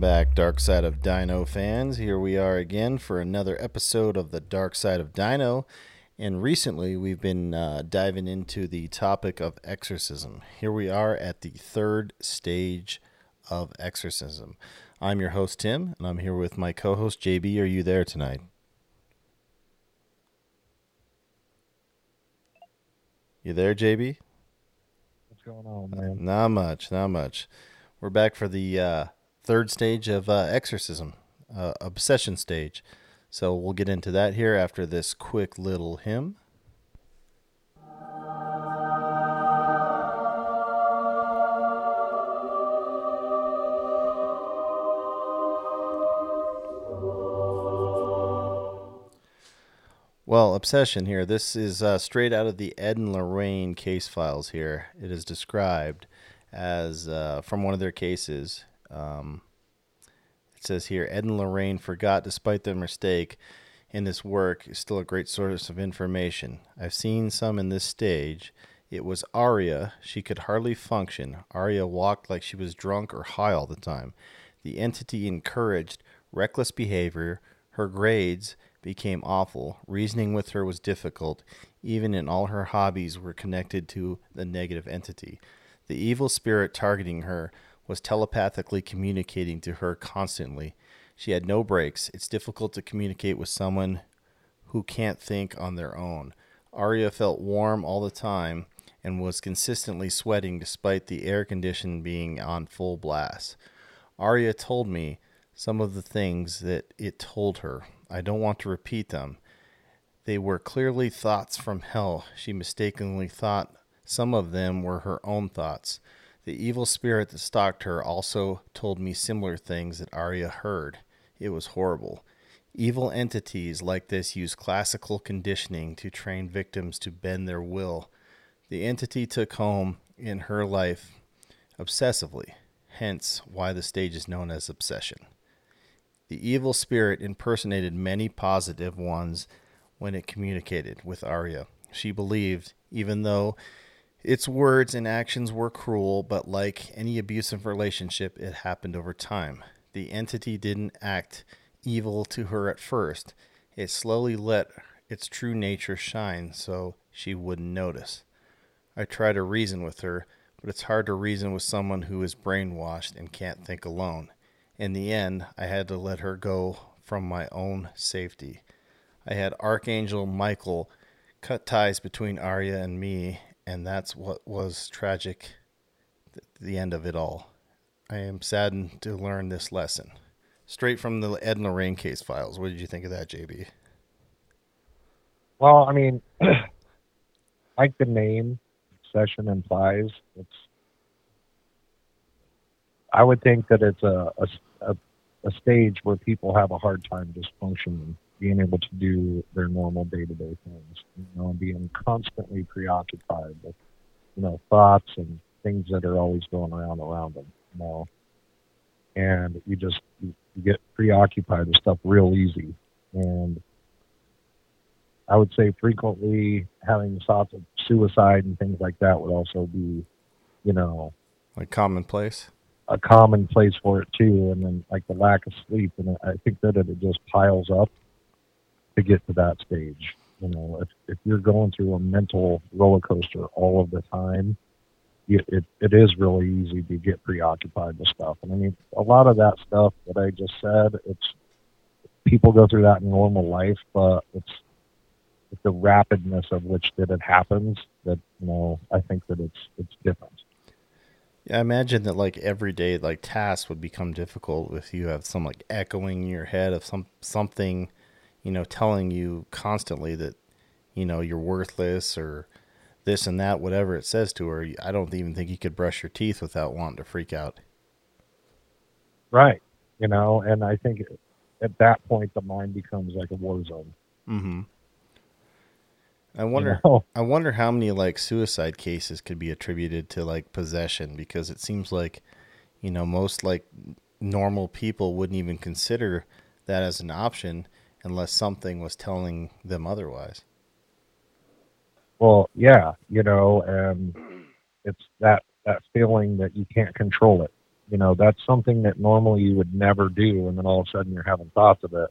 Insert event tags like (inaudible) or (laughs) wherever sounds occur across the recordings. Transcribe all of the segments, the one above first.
Welcome back, Dark Side of Dino fans. Here we are again for another episode of the Dark Side of Dino. And recently, we've been uh, diving into the topic of exorcism. Here we are at the third stage of exorcism. I'm your host, Tim, and I'm here with my co host, JB. Are you there tonight? You there, JB? What's going on, man? Not much, not much. We're back for the uh, third stage of uh, exorcism, uh, obsession stage. So we'll get into that here after this quick little hymn. Well, obsession here. This is uh, straight out of the Ed and Lorraine case files here. It is described as uh, from one of their cases. Um, it says here Ed and Lorraine forgot, despite their mistake, in this work is still a great source of information. I've seen some in this stage. It was Aria. She could hardly function. Aria walked like she was drunk or high all the time. The entity encouraged reckless behavior. Her grades became awful. Reasoning with her was difficult. Even in all her hobbies were connected to the negative entity. The evil spirit targeting her was telepathically communicating to her constantly. She had no breaks. It's difficult to communicate with someone who can't think on their own. Aria felt warm all the time and was consistently sweating despite the air condition being on full blast. Aria told me some of the things that it told her. I don't want to repeat them. They were clearly thoughts from hell. She mistakenly thought some of them were her own thoughts. The evil spirit that stalked her also told me similar things that Arya heard. It was horrible. Evil entities like this use classical conditioning to train victims to bend their will. The entity took home in her life obsessively, hence why the stage is known as obsession. The evil spirit impersonated many positive ones when it communicated with Arya. She believed, even though its words and actions were cruel, but like any abusive relationship, it happened over time. The entity didn't act evil to her at first. It slowly let its true nature shine so she wouldn't notice. I try to reason with her, but it's hard to reason with someone who is brainwashed and can't think alone. In the end, I had to let her go from my own safety. I had Archangel Michael cut ties between Arya and me, and that's what was tragic the end of it all. I am saddened to learn this lesson. Straight from the Ed and Lorraine case files. What did you think of that, JB? Well, I mean, (clears throat) like the name session implies, it's. I would think that it's a, a, a stage where people have a hard time just functioning, being able to do their normal day to day things, you know, and being constantly preoccupied with, you know, thoughts and things that are always going around around them, you know. And you just you, you get preoccupied with stuff real easy. And I would say frequently having thoughts of suicide and things like that would also be, you know, like commonplace. A commonplace for it too, and then like the lack of sleep, and I think that it just piles up to get to that stage. You know, if if you're going through a mental roller coaster all of the time, it, it, it is really easy to get preoccupied with stuff. And I mean, a lot of that stuff that I just said, it's people go through that in normal life, but it's, it's the rapidness of which that it happens that you know I think that it's it's different. Yeah, I imagine that like every day, like tasks would become difficult if you have some like echoing in your head of some something, you know, telling you constantly that you know you're worthless or this and that, whatever it says to her. I don't even think you could brush your teeth without wanting to freak out. Right. You know, and I think at that point the mind becomes like a war zone. Mm-hmm. I wonder. You know? I wonder how many like suicide cases could be attributed to like possession because it seems like, you know, most like normal people wouldn't even consider that as an option unless something was telling them otherwise. Well, yeah, you know, and it's that that feeling that you can't control it. You know, that's something that normally you would never do, and then all of a sudden you're having thoughts of it.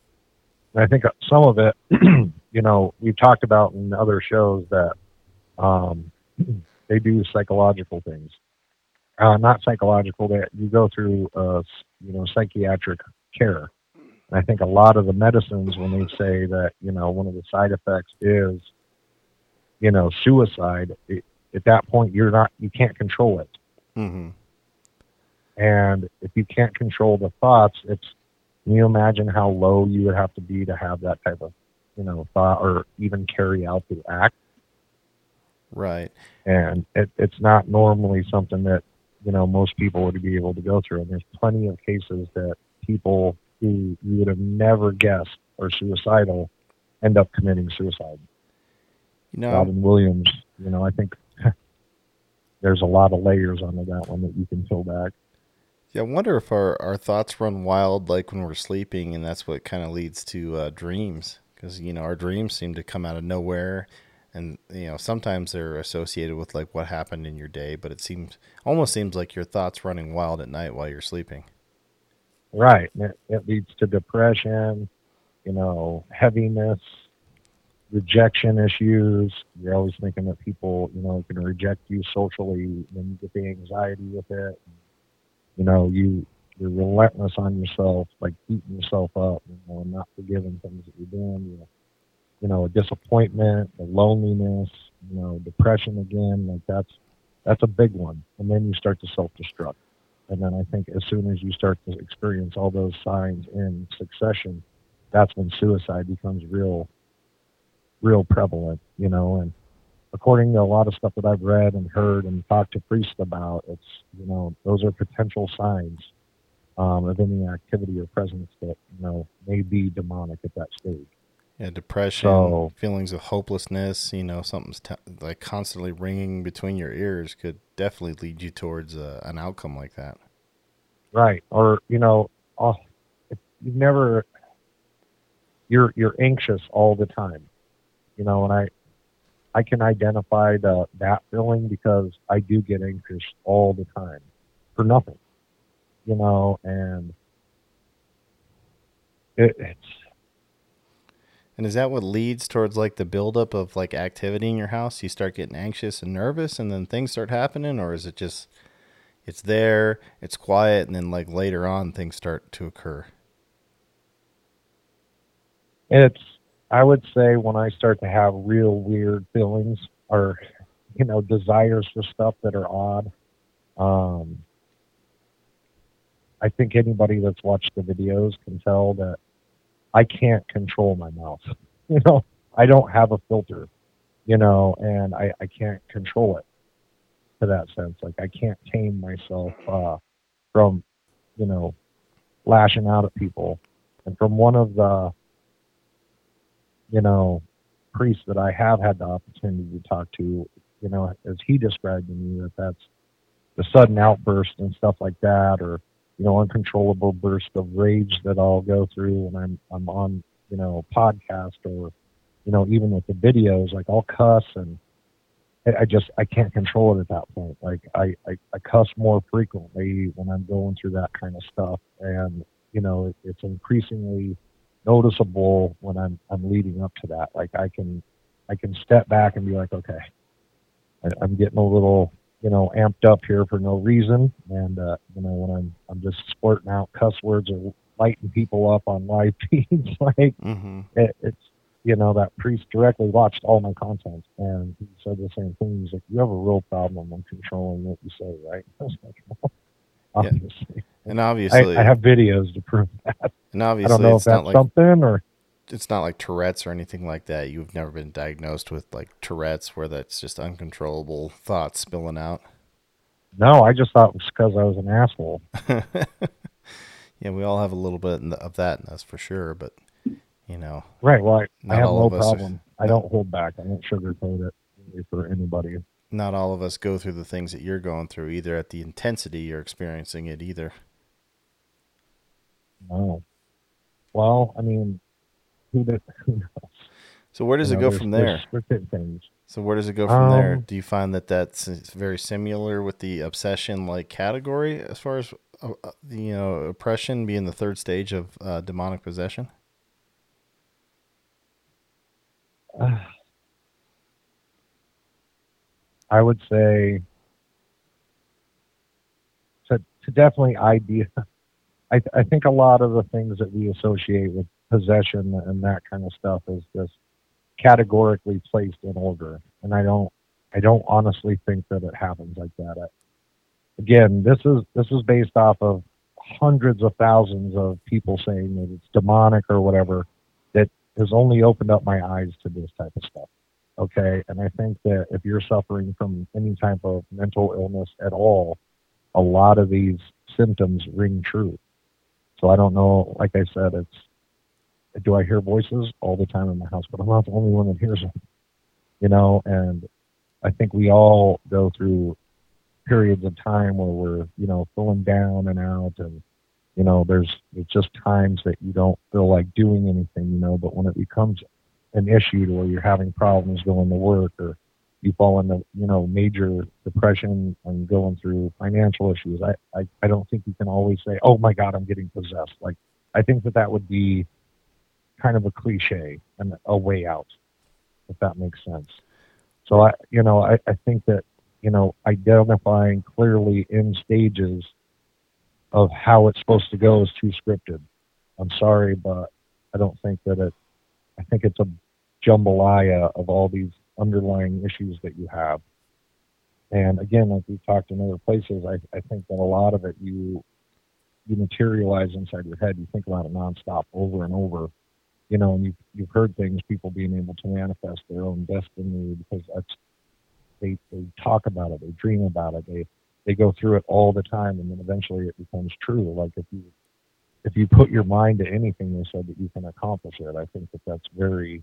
And I think some of it, (clears throat) you know, we've talked about in other shows that um, (clears throat) they do psychological things. Uh, not psychological, that you go through, uh, you know, psychiatric care. And I think a lot of the medicines, when they say that, you know, one of the side effects is, you know, suicide, it, at that point, you're not, you can't control it. Mm-hmm. And if you can't control the thoughts, it's, can you imagine how low you would have to be to have that type of, you know, thought or even carry out the act? Right. And it, it's not normally something that, you know, most people would be able to go through. And there's plenty of cases that people you would have never guessed are suicidal end up committing suicide. You know, Robin Williams, you know, I think (laughs) there's a lot of layers onto that one that you can peel back. Yeah, I wonder if our, our thoughts run wild like when we're sleeping, and that's what kind of leads to uh, dreams. Because you know our dreams seem to come out of nowhere, and you know sometimes they're associated with like what happened in your day, but it seems almost seems like your thoughts running wild at night while you're sleeping. Right. It, it leads to depression, you know, heaviness, rejection issues. You're always thinking that people, you know, can reject you socially, and you get the anxiety with it. You know, you you're relentless on yourself, like beating yourself up, you know, and not forgiving things that you're doing. You know, you know, a disappointment, the loneliness, you know, depression again, like that's that's a big one. And then you start to self destruct. And then I think as soon as you start to experience all those signs in succession, that's when suicide becomes real real prevalent, you know, and according to a lot of stuff that I've read and heard and talked to priests about, it's you know, those are potential signs um, of any activity or presence that, you know, may be demonic at that stage. Yeah, depression, So- feelings of hopelessness. You know, something's t- like constantly ringing between your ears could definitely lead you towards uh, an outcome like that. Right. Or, you know, oh, if you've never you're you're anxious all the time. You know, and I I can identify the that feeling because I do get anxious all the time for nothing. You know, and it, it's And is that what leads towards like the buildup of like activity in your house? You start getting anxious and nervous, and then things start happening, or is it just it's there, it's quiet, and then like later on things start to occur? it's I would say when I start to have real weird feelings or you know desires for stuff that are odd. Um, I think anybody that's watched the videos can tell that I can't control my mouth. (laughs) You know, I don't have a filter. You know, and I I can't control it to that sense. Like I can't tame myself uh, from you know lashing out at people. And from one of the you know, priests that I have had the opportunity to talk to, you know, as he described to me that that's the sudden outburst and stuff like that, or you know, uncontrollable burst of rage that I'll go through when I'm I'm on, you know, podcast or, you know, even with the videos, like I'll cuss and I just I can't control it at that point. Like I, I, I cuss more frequently when I'm going through that kind of stuff, and you know it, it's increasingly noticeable when I'm I'm leading up to that. Like I can I can step back and be like, okay, I, I'm getting a little you know amped up here for no reason, and uh, you know when I'm I'm just splurting out cuss words or lighting people up on live (laughs) feeds, like Mm-hmm. it, it's you know that priest directly watched all my content and he said the same thing. He's like, "You have a real problem in controlling what you say, right?" (laughs) I was like, well, "Obviously, And I, obviously, I have videos to prove that. and I obviously, don't know if it's not that's like something or it's not like Tourette's or anything like that. You've never been diagnosed with like Tourette's, where that's just uncontrollable thoughts spilling out. no. I just thought it was because I was an asshole. (laughs) yeah, we all have a little bit of that in us for sure, but you know, Right. Well, I, I have all no of us are- problem. I don't hold back. I don't sugarcoat it for anybody. not all of us go through the things that you're going through either at the intensity you're experiencing it either. No. Well, I mean, who, did, (laughs) who knows? So where does You it know, go from there? So where does it go from there? Um, Do you find that that's very similar with the obsession like category as far as uh, uh, you know oppression being the third stage of uh, demonic possession? (sighs) I would say to, to definitely idea. (laughs) I, I think a lot of the things that we associate with possession and that kind of stuff is just categorically placed in order, and I don't I don't honestly think that it happens like that. I, again, this is this is based off of hundreds of thousands of people saying that it's demonic or whatever. That has only opened up my eyes to this type of stuff. Okay, and I think that if you're suffering from any type of mental illness at all, a lot of these symptoms ring true. So I don't know. Like I said, it's do I hear voices all the time in my house, but I'm not the only one that hears them. You know, and I think we all go through periods of time where we're, you know, feeling down and out and you know, there's it's just times that you don't feel like doing anything, you know, but when it becomes an issue to where you're having problems going to work or you fall into, you know, major depression and going through financial issues, I, I, I don't think you can always say, Oh my God, I'm getting possessed. Like I think that that would be kind of a cliche and a way out, if that makes sense. So I, you know, I, I think that, you know, identifying clearly in stages of how it's supposed to go is too scripted. I'm sorry, but I don't think that it, I think it's a jambalaya of all these underlying issues that you have. And again, like we've talked in other places, I, I think that a lot of it you you materialize inside your head. You think about it nonstop, over and over, you know, and you've, you've heard things, people being able to manifest their own destiny because that's, they, they talk about it, they dream about it, they, they go through it all the time and then eventually it becomes true. Like if you, if you put your mind to anything, they said that you can accomplish it. I think that that's very,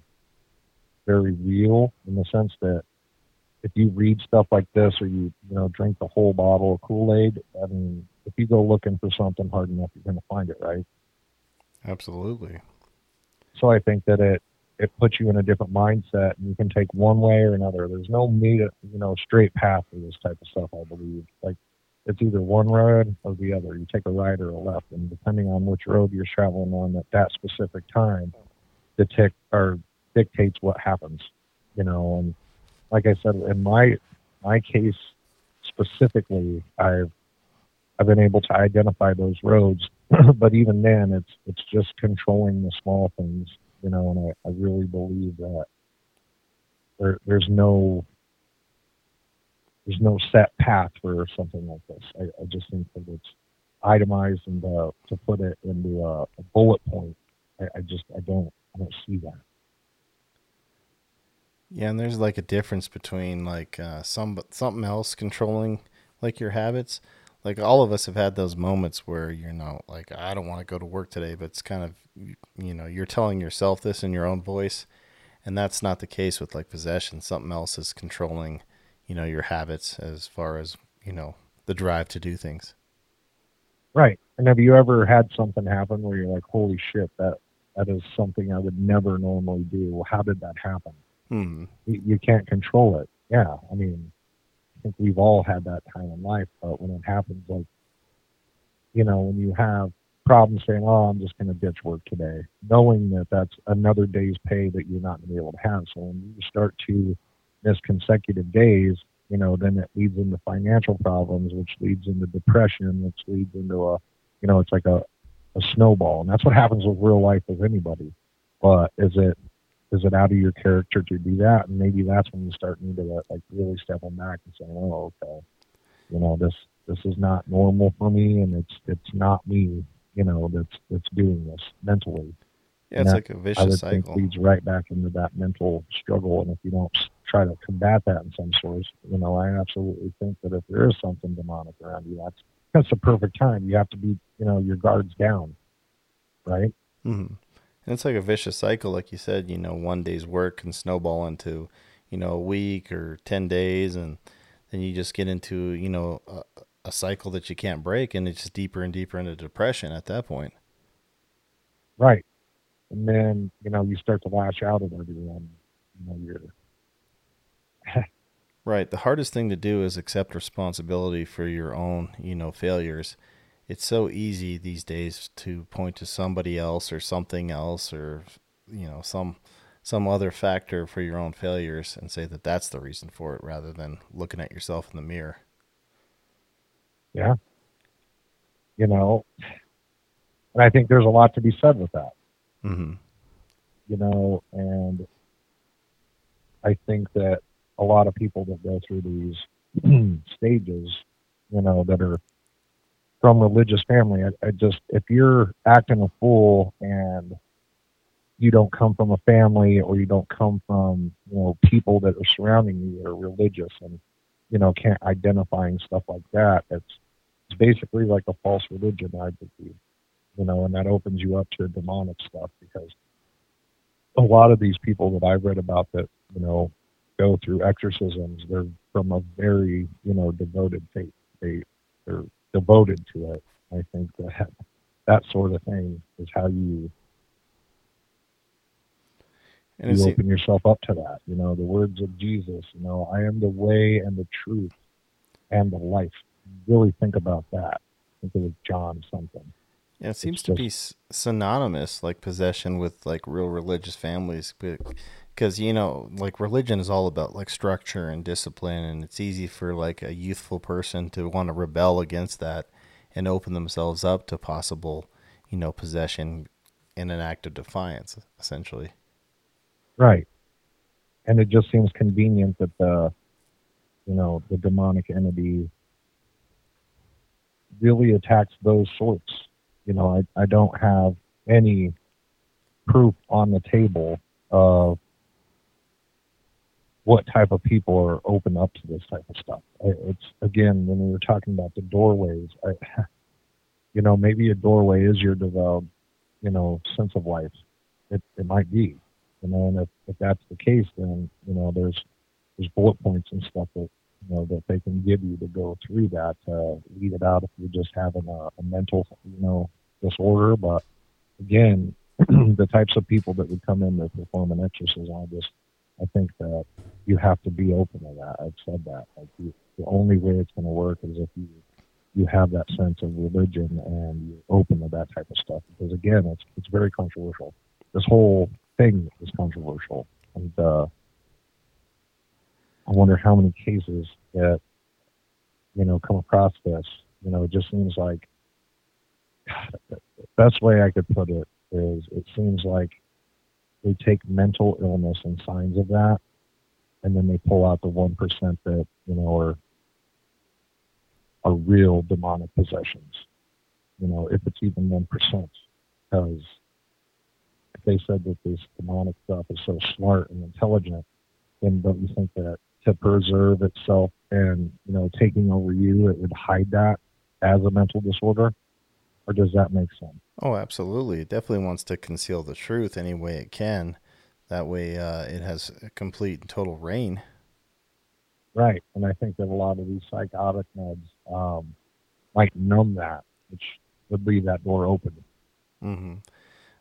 very real in the sense that if you read stuff like this or you, you know, drink the whole bottle of Kool-Aid, I mean, if you go looking for something hard enough, you're going to find it, right? Absolutely. So I think that it it puts you in a different mindset, and you can take one way or another. There's no meet, you know, straight path for this type of stuff. I believe like it's either one road or the other. You take a right or a left, and depending on which road you're traveling on at that specific time, or dictates what happens. You know, and like I said, in my my case specifically, I've I've been able to identify those roads (laughs) but even then, it's it's just controlling the small things, you know. And I, I really believe that there there's no there's no set path for something like this. I, I just think that it's itemized and uh, to put it into a, a bullet point. I, I just I don't I don't see that. Yeah, and there's like a difference between like uh, some something else controlling like your habits like all of us have had those moments where you know like i don't want to go to work today but it's kind of you know you're telling yourself this in your own voice and that's not the case with like possession. Something else is controlling you know your habits as far as you know the drive to do things. Right. And have you ever had something happen where you're like holy shit that that is something i would never normally do. Well, how did that happen? Hmm. you, you can't control it. Yeah i mean think we've all had that time in life, but when it happens, like, you know, when you have problems saying, oh, I'm just going to ditch work today, knowing that that's another day's pay that you're not going to be able to have. So when you start to miss consecutive days, you know, then it leads into financial problems, which leads into depression, which leads into a, you know, it's like a, a snowball. And that's what happens with real life with anybody. But is it is it out of your character to do that? And maybe that's when you start needing to like really stepping back and saying, "Oh, okay, you know this this is not normal for me, and it's it's not me, you know, that's that's doing this mentally." Yeah, it's that, like a vicious I would cycle. Think leads right back into that mental struggle, and if you don't try to combat that in some sorts, you know, I absolutely think that if there is something demonic around you, that's that's the perfect time. You have to be, you know, your guards down, right? Mm-hmm. And it's like a vicious cycle, like you said. You know, one day's work can snowball into, you know, a week or ten days, and then you just get into, you know, a, a cycle that you can't break, and it's just deeper and deeper into depression at that point. Right, and then you know you start to lash out at everyone. You know, you're (laughs) right. The hardest thing to do is accept responsibility for your own, you know, failures it's so easy these days to point to somebody else or something else or you know some some other factor for your own failures and say that that's the reason for it rather than looking at yourself in the mirror. Yeah. You know, and I think there's a lot to be said with that. Mm-hmm. You know, and I think that a lot of people that go through these (clears throat) stages, you know, that are from religious family, I, I just if you're acting a fool and you don't come from a family or you don't come from you know people that are surrounding you that are religious and you know can't identify and stuff like that it's it's basically like a false religion i believe you know and that opens you up to demonic stuff because a lot of these people that i've read about that you know go through exorcisms they're from a very you know devoted faith. They they're devoted to it i think that that sort of thing is how you and you open yourself up to that. You know, the words of Jesus, you know, I am the way and the truth and the life. Really think about that. Think of John something. Yeah, it seems it's to just, be synonymous, like possession, with like real religious families. Because, you know, like religion is all about like structure and discipline. And it's easy for like a youthful person to want to rebel against that and open themselves up to possible, you know, possession in an act of defiance, essentially. Right. And it just seems convenient that the, you know, the demonic entity really attacks those sorts. You know, I, I don't have any proof on the table of what type of people are open up to this type of stuff. It's again when we were talking about the doorways. I, (laughs) you know, maybe a doorway is your developed, you know, sense of life. It it might be, you know, and if, if that's the case, then you know there's there's bullet points and stuff that you know that they can give you to go through that to weed it out if you're just having a, a mental you know disorder. But again, (clears throat) the types of people that would come in to perform an exorcism, I just I think that you have to be open to that. I've said that. Like you, the only way it's going to work is if you you have that sense of religion and you're open to that type of stuff. Because again, it's it's very controversial. This whole thing is controversial. And uh, I wonder how many cases that, you know, come across this. You know, it just seems like (sighs) God, the best way I could put it is it seems like they take mental illness and signs of that, and then they pull out the 1% that, you know, are, are real demonic possessions. You know, if it's even 1%. Because if they said that this demonic stuff is so smart and intelligent, then don't you think that to preserve itself and you know taking over you, it would hide that as a mental disorder? Or does that make sense? Oh, absolutely. It definitely wants to conceal the truth any way it can. That way, uh, it has a complete and total reign. Right, and I think that a lot of these psychotic meds um, might numb that, which would leave that door open. Mm-hmm.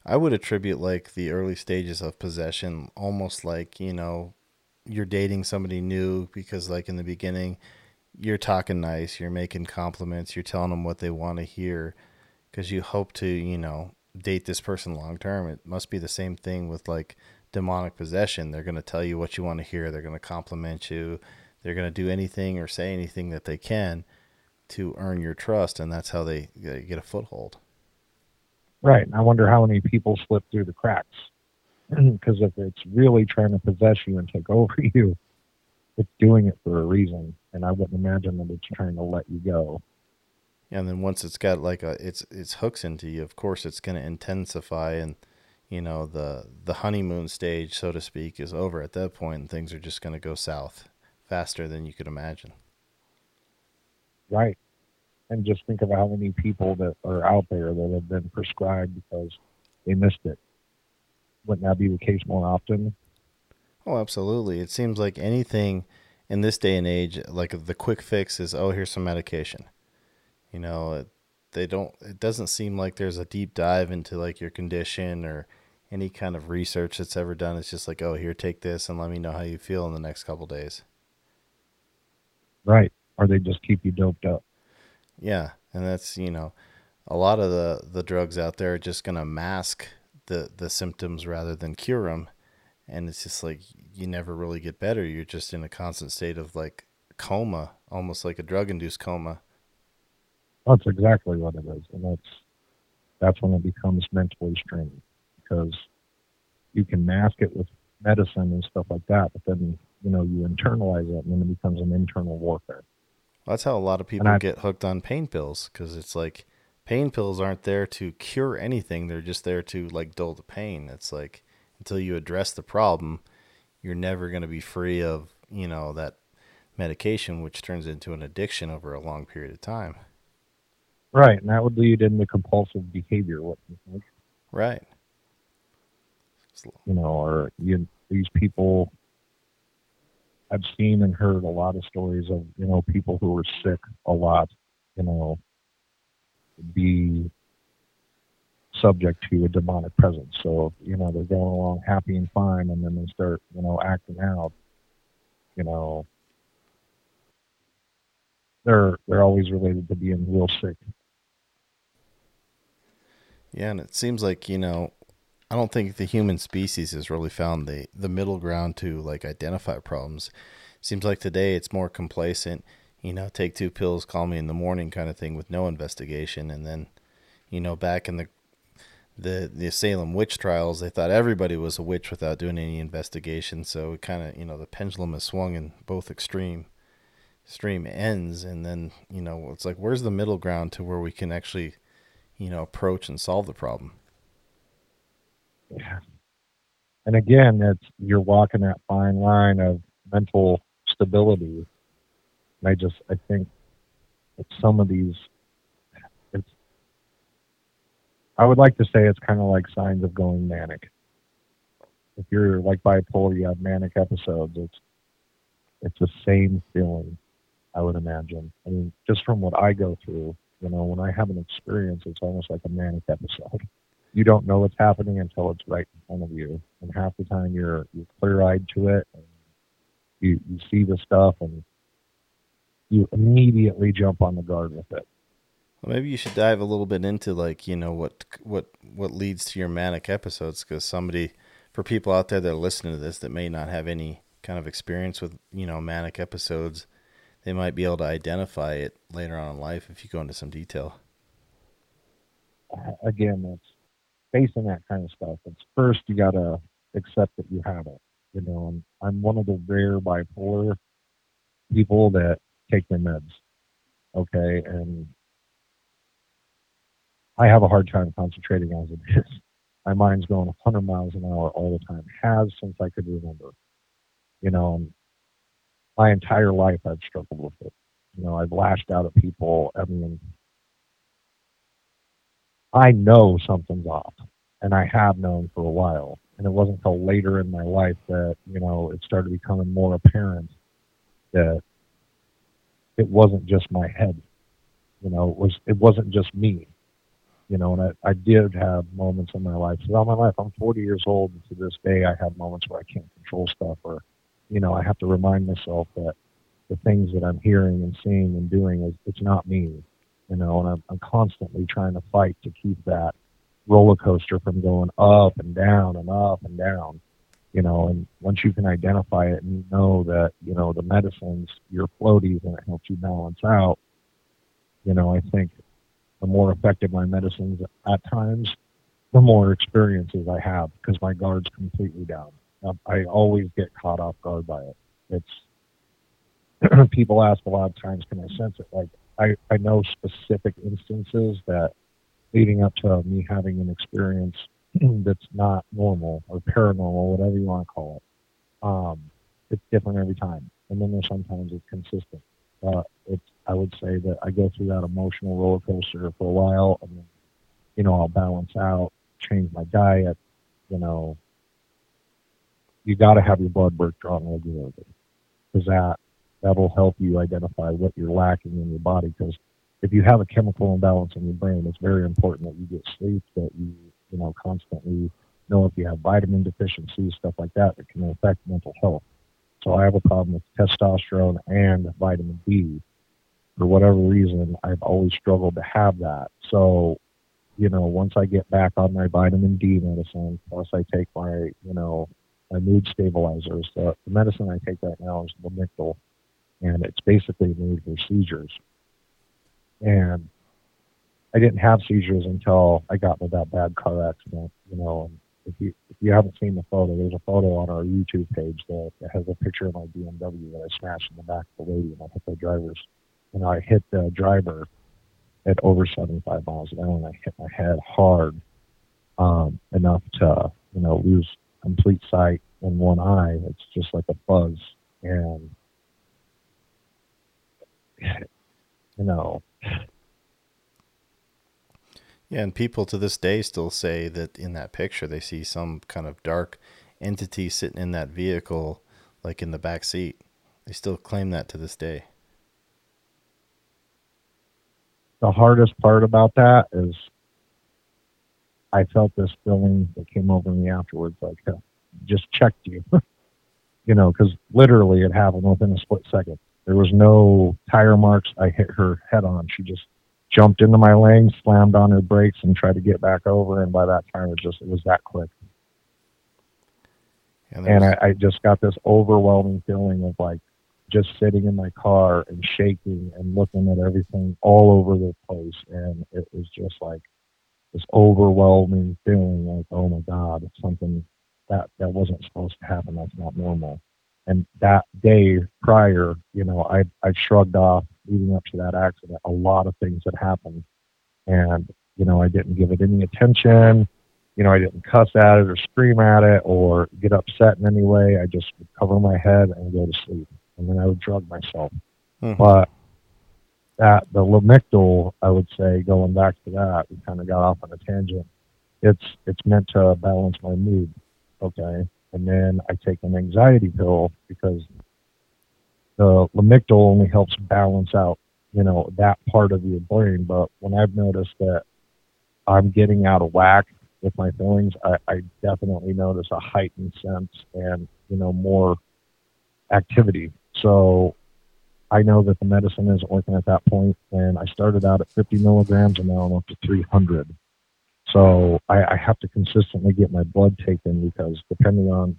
I would attribute like the early stages of possession almost like, you know, you're dating somebody new because like in the beginning you're talking nice, you're making compliments, you're telling them what they want to hear because you hope to, you know, date this person long term. It must be the same thing with like demonic possession. They're going to tell you what you want to hear, they're going to compliment you, they're going to do anything or say anything that they can to earn your trust and that's how they get a foothold. Right. I wonder how many people slip through the cracks. (clears throat) Because if it's really trying to possess you and take (laughs) over you, it's doing it for a reason. And I wouldn't imagine that it's trying to let you go. And then once it's got like a its its hooks into you, of course it's going to intensify, and you know the the honeymoon stage, so to speak, is over at that point, and things are just going to go south faster than you could imagine. Right and just think of how many people that are out there that have been prescribed because they missed it. Wouldn't that be the case more often? Oh, absolutely. It seems like anything in this day and age, like the quick fix is, oh, here's some medication. You know, they don't. It doesn't seem like there's a deep dive into like your condition or any kind of research that's ever done. It's just like, oh, here, take this and let me know how you feel in the next couple days. Right. Or they just keep you doped up. Yeah, and that's you know, a lot of the the drugs out there are just going to mask the the symptoms rather than cure them and it's just like you never really get better you're just in a constant state of like coma almost like a drug induced coma that's exactly what it is and that's that's when it becomes mentally straining because you can mask it with medicine and stuff like that but then you know you internalize it and then it becomes an internal warfare that's how a lot of people I, get hooked on pain pills because it's like pain pills aren't there to cure anything. They're just there to like dull the pain. It's like until you address the problem, you're never going to be free of, you know, that medication, which turns into an addiction over a long period of time. Right. And that would lead into compulsive behavior. What Right. You know, or you, these people, I've seen and heard a lot of stories of, you know, people who were sick a lot, you know, be subject to a demonic presence. So, you know, they're going along happy and fine and then they start, you know, acting out, you know, they're they're always related to being real sick. Yeah, and it seems like, you know, I don't think the human species has really found the the middle ground to like identify problems. Seems like today it's more complacent you know, take two pills, call me in the morning kind of thing with no investigation. And then, you know, back in the the the Salem witch trials, they thought everybody was a witch without doing any investigation. So it kind of, you know, the pendulum has swung in both extreme extreme ends. And then, you know, it's like, where's the middle ground to where we can actually, you know, approach and solve the problem? Yeah. And again, it's you're walking that fine line of mental stability and I just I think that some of these it's I would like to say it's kind of like signs of going manic. If you're like bipolar, you have manic episodes. It's it's the same feeling, I would imagine. I mean, just from what I go through, you know, when I have an experience, it's almost like a manic episode. You don't know what's happening until it's right in front of you, and half the time you're you're clear eyed to it. And you you see the stuff, and you immediately jump on the guard with it. Well, maybe you should dive a little bit into like you know what what what leads to your manic episodes because somebody for people out there that are listening to this that may not have any kind of experience with you know manic episodes, they might be able to identify it later on in life if you go into some detail. Again, it's facing that kind of stuff. It's first you gotta accept that you have it. You know, I'm, I'm one of the rare bipolar people that take their meds. Okay, and I have a hard time concentrating as it is. My mind's going 100 miles an hour all the time. Has since I could remember. You know, my entire life I've struggled with it. You know, I've lashed out at people. I mean, I know something's off, and I have known for a while. And it wasn't until later in my life that you know it started becoming more apparent that it wasn't just my head. You know, it was it wasn't just me. You know, and I, I did have moments in my life. Throughout my life, I'm 40 years old, and to this day, I have moments where I can't control stuff, or you know, I have to remind myself that the things that I'm hearing and seeing and doing is it's not me. You know, and I'm, I'm constantly trying to fight to keep that roller coaster from going up and down and up and down you know, and once you can identify it and you know that, you know, the medicines, your floaties, and it helps you balance out, you know, I think the more effective my medicines at times, the more experiences I have because my guard's completely down. I always get caught off guard by it. It's (clears throat) people ask a lot of times, can I sense it? Like I, I know specific instances that leading up to me having an experience (clears throat) that's not normal or paranormal, whatever you want to call it. Um, it's different every time, and then there's sometimes it's consistent. Uh, it's I would say that I go through that emotional roller coaster for a while, and then you know I'll balance out, change my diet. You know, you got to have your blood work drawn regularly because that that'll help you identify what you're lacking in your body. Because if you have a chemical imbalance in your brain, it's very important that you get sleep, that you you know, constantly know if you have vitamin deficiencies, stuff like that, that can affect mental health. So I have a problem with testosterone and vitamin D. for whatever reason, I've always struggled to have that. So, you know, once I get back on my vitamin D medicine, plus I take my, you know, my mood stabilizers. The, the medicine I take right now is Lamictal, and it's basically made for seizures. And I didn't have seizures until I got into that bad car accident. You know, if you if you haven't seen the photo, there's a photo on our YouTube page that, has a picture of my BMW that I smashed in the back of the lady, and I hit the drivers, and I hit the driver at over 75 miles an hour, and I hit my head hard um, enough to you know lose complete sight in one eye. It's just like a buzz. and (sighs) you know yeah, and people to this day still say that in that picture they see some kind of dark entity sitting in that vehicle, like in the back seat. They still claim that to this day. The hardest part about that is I felt this feeling that came over me afterwards, like uh, just checked you, (laughs) you know, because literally it happened within a split second. There was no tire marks I hit her head on. She just jumped into my lane, slammed on her brakes, and tried to get back over. And by that time, it just it was that quick. And, and I, I just got this overwhelming feeling of like just sitting in my car and shaking and looking at everything all over the place. And it was just like this overwhelming feeling like, oh my God, something that, that wasn't supposed to happen. That's not normal. And that day prior, you know, I I shrugged off leading up to that accident a lot of things had happened, and you know I didn't give it any attention. You know, I didn't cuss at it or scream at it or get upset in any way. I just would cover my head and go to sleep, and then I would drug myself. Mm-hmm. But that the Lamictal, I would say, going back to that, we kind of got off on a tangent. It's it's meant to balance my mood. Okay, and then I take an anxiety pill because the Lamictal only helps balance out, you know, that part of your brain. But when I've noticed that I'm getting out of whack with my feelings, I, I definitely notice a heightened sense and, you know, more activity. So I know that the medicine isn't working at that point, and I started out at 50 milligrams, and now I'm up to 300. So I, I have to consistently get my blood taken because depending on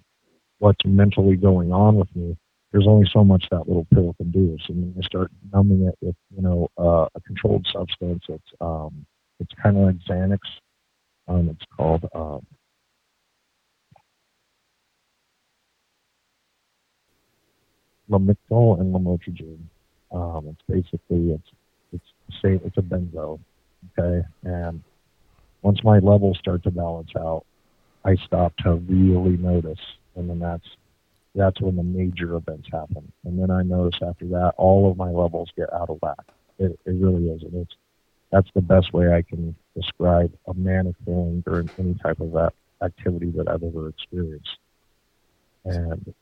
what's mentally going on with me, there's only so much that little pill can do. So when you start numbing it with, you know, uh, a controlled substance, it's um, it's kind of like Xanax. Um, it's called um, Lamictal and lamotrigine. Um, it's basically it's it's say it's a benzo, okay, and once my levels start to balance out, I stop to really notice, and then that's that's when the major events happen. And then I notice after that, all of my levels get out of whack. It, it really is, and it's that's the best way I can describe a manic feeling during any type of that activity that I've ever experienced. And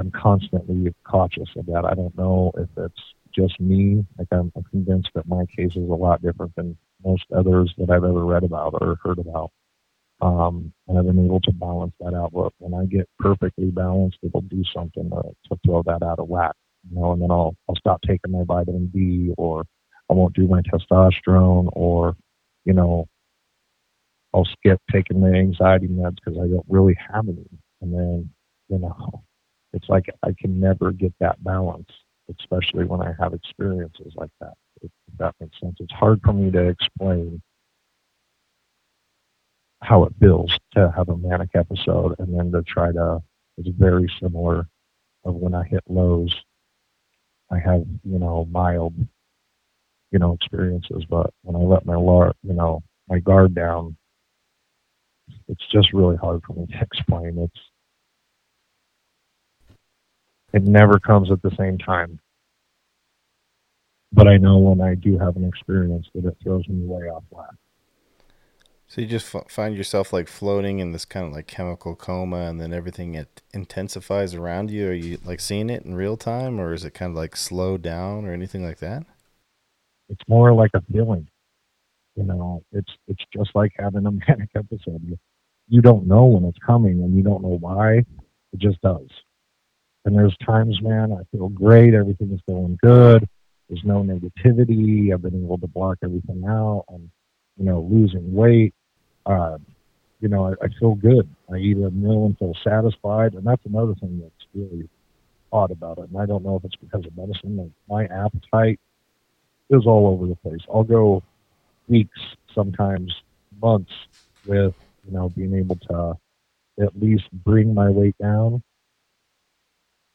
I'm constantly cautious of that. I don't know if it's just me. Like I'm, convinced that my case is a lot different than most others that I've ever read about or heard about. Um, and I've been able to balance that out. But when I get perfectly balanced, it'll do something to, to throw that out of whack. You know, and then I'll I'll stop taking my vitamin D, or I won't do my testosterone, or you know, I'll skip taking my anxiety meds because I don't really have any. And then you know, it's like I can never get that balance, especially when I have experiences like that if that makes sense. It's hard for me to explain how it feels to have a manic episode and then to try to, it's very similar of when I hit lows. I have, you know, mild, you know, experiences, but when I let my, lar- you know, my guard down, it's just really hard for me to (laughs) explain. It's, it never comes at the same time but I know when I do have an experience that it throws me way off whack. So you just f- find yourself like floating in this kind of like chemical coma, and then everything it intensifies around you. Are you like seeing it in real time, or is it kind of like slowed down or anything like that? It's more like a feeling. You know, it's it's just like having a (laughs) manic episode. You, you don't know when it's coming, and you don't know why. It just does. And there's times, man, I feel great. Everything is going good There's no negativity. I've been able to block everything out. I'm, you know, losing weight. Uh, you know, I, I feel good. I eat a meal and feel satisfied. And that's another thing that's really odd about it. And I don't know if it's because of medicine. Like my appetite is all over the place. I'll go weeks, sometimes months with, you know, being able to at least bring my weight down.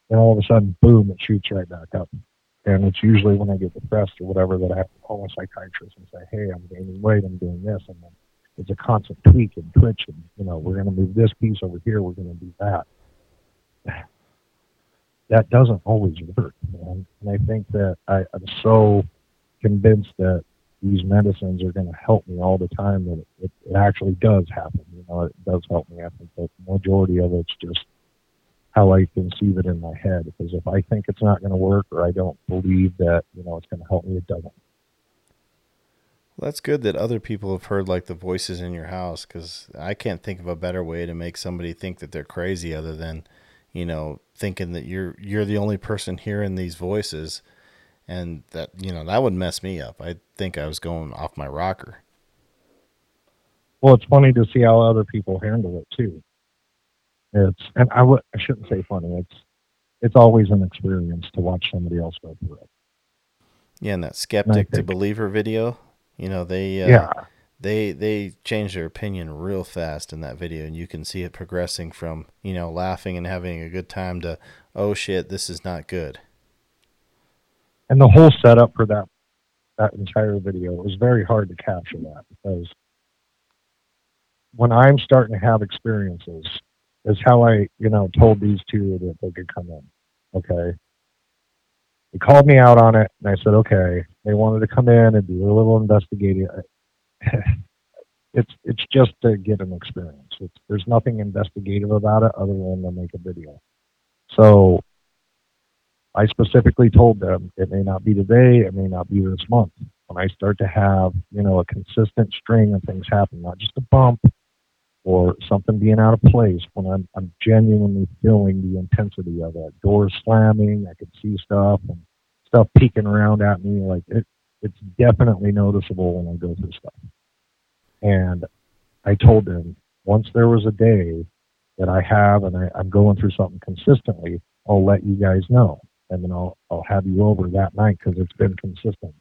And all of a sudden, boom, it shoots right back up. And it's usually when I get depressed or whatever that I have to call a psychiatrist and say, hey, I'm gaining weight, I'm doing this. And then it's a constant tweak and twitch. And, you know, we're going to move this piece over here, we're going to do that. (sighs) That doesn't always work, man. And I think that I, I'm so convinced that these medicines are going to help me all the time that it, it actually does happen. You know, it does help me. I think the majority of it's just how I conceive it in my head. Because if I think it's not going to work or I don't believe that, you know, it's going to help me, it doesn't. Well, that's good that other people have heard like the voices in your house because I can't think of a better way to make somebody think that they're crazy other than, you know, thinking that you're you're the only person hearing these voices, and that you know that would mess me up. I think I was going off my rocker. Well, it's funny to see how other people handle it too. It's and I would I shouldn't say funny. It's it's always an experience to watch somebody else go through it. Yeah, and that skeptic to believer video, you know, they uh, yeah they they change their opinion real fast in that video, and you can see it progressing from you know laughing and having a good time to oh shit, this is not good. And the whole setup for that that entire video it was very hard to capture that because when I'm starting to have experiences is how I, you know, told these two that they could come in. Okay. They called me out on it and I said, okay. They wanted to come in and do a little investigating. (laughs) it's it's just to get an experience. It's, there's nothing investigative about it other than to make a video. So I specifically told them it may not be today, it may not be this month. When I start to have, you know, a consistent string of things happen, not just a bump, or something being out of place when I'm, I'm genuinely feeling the intensity of it. Doors slamming, I can see stuff and stuff peeking around at me. Like it, it's definitely noticeable when I go through stuff. And I told them once there was a day that I have and I, I'm going through something consistently, I'll let you guys know. And then I'll, I'll have you over that night because it's been consistent.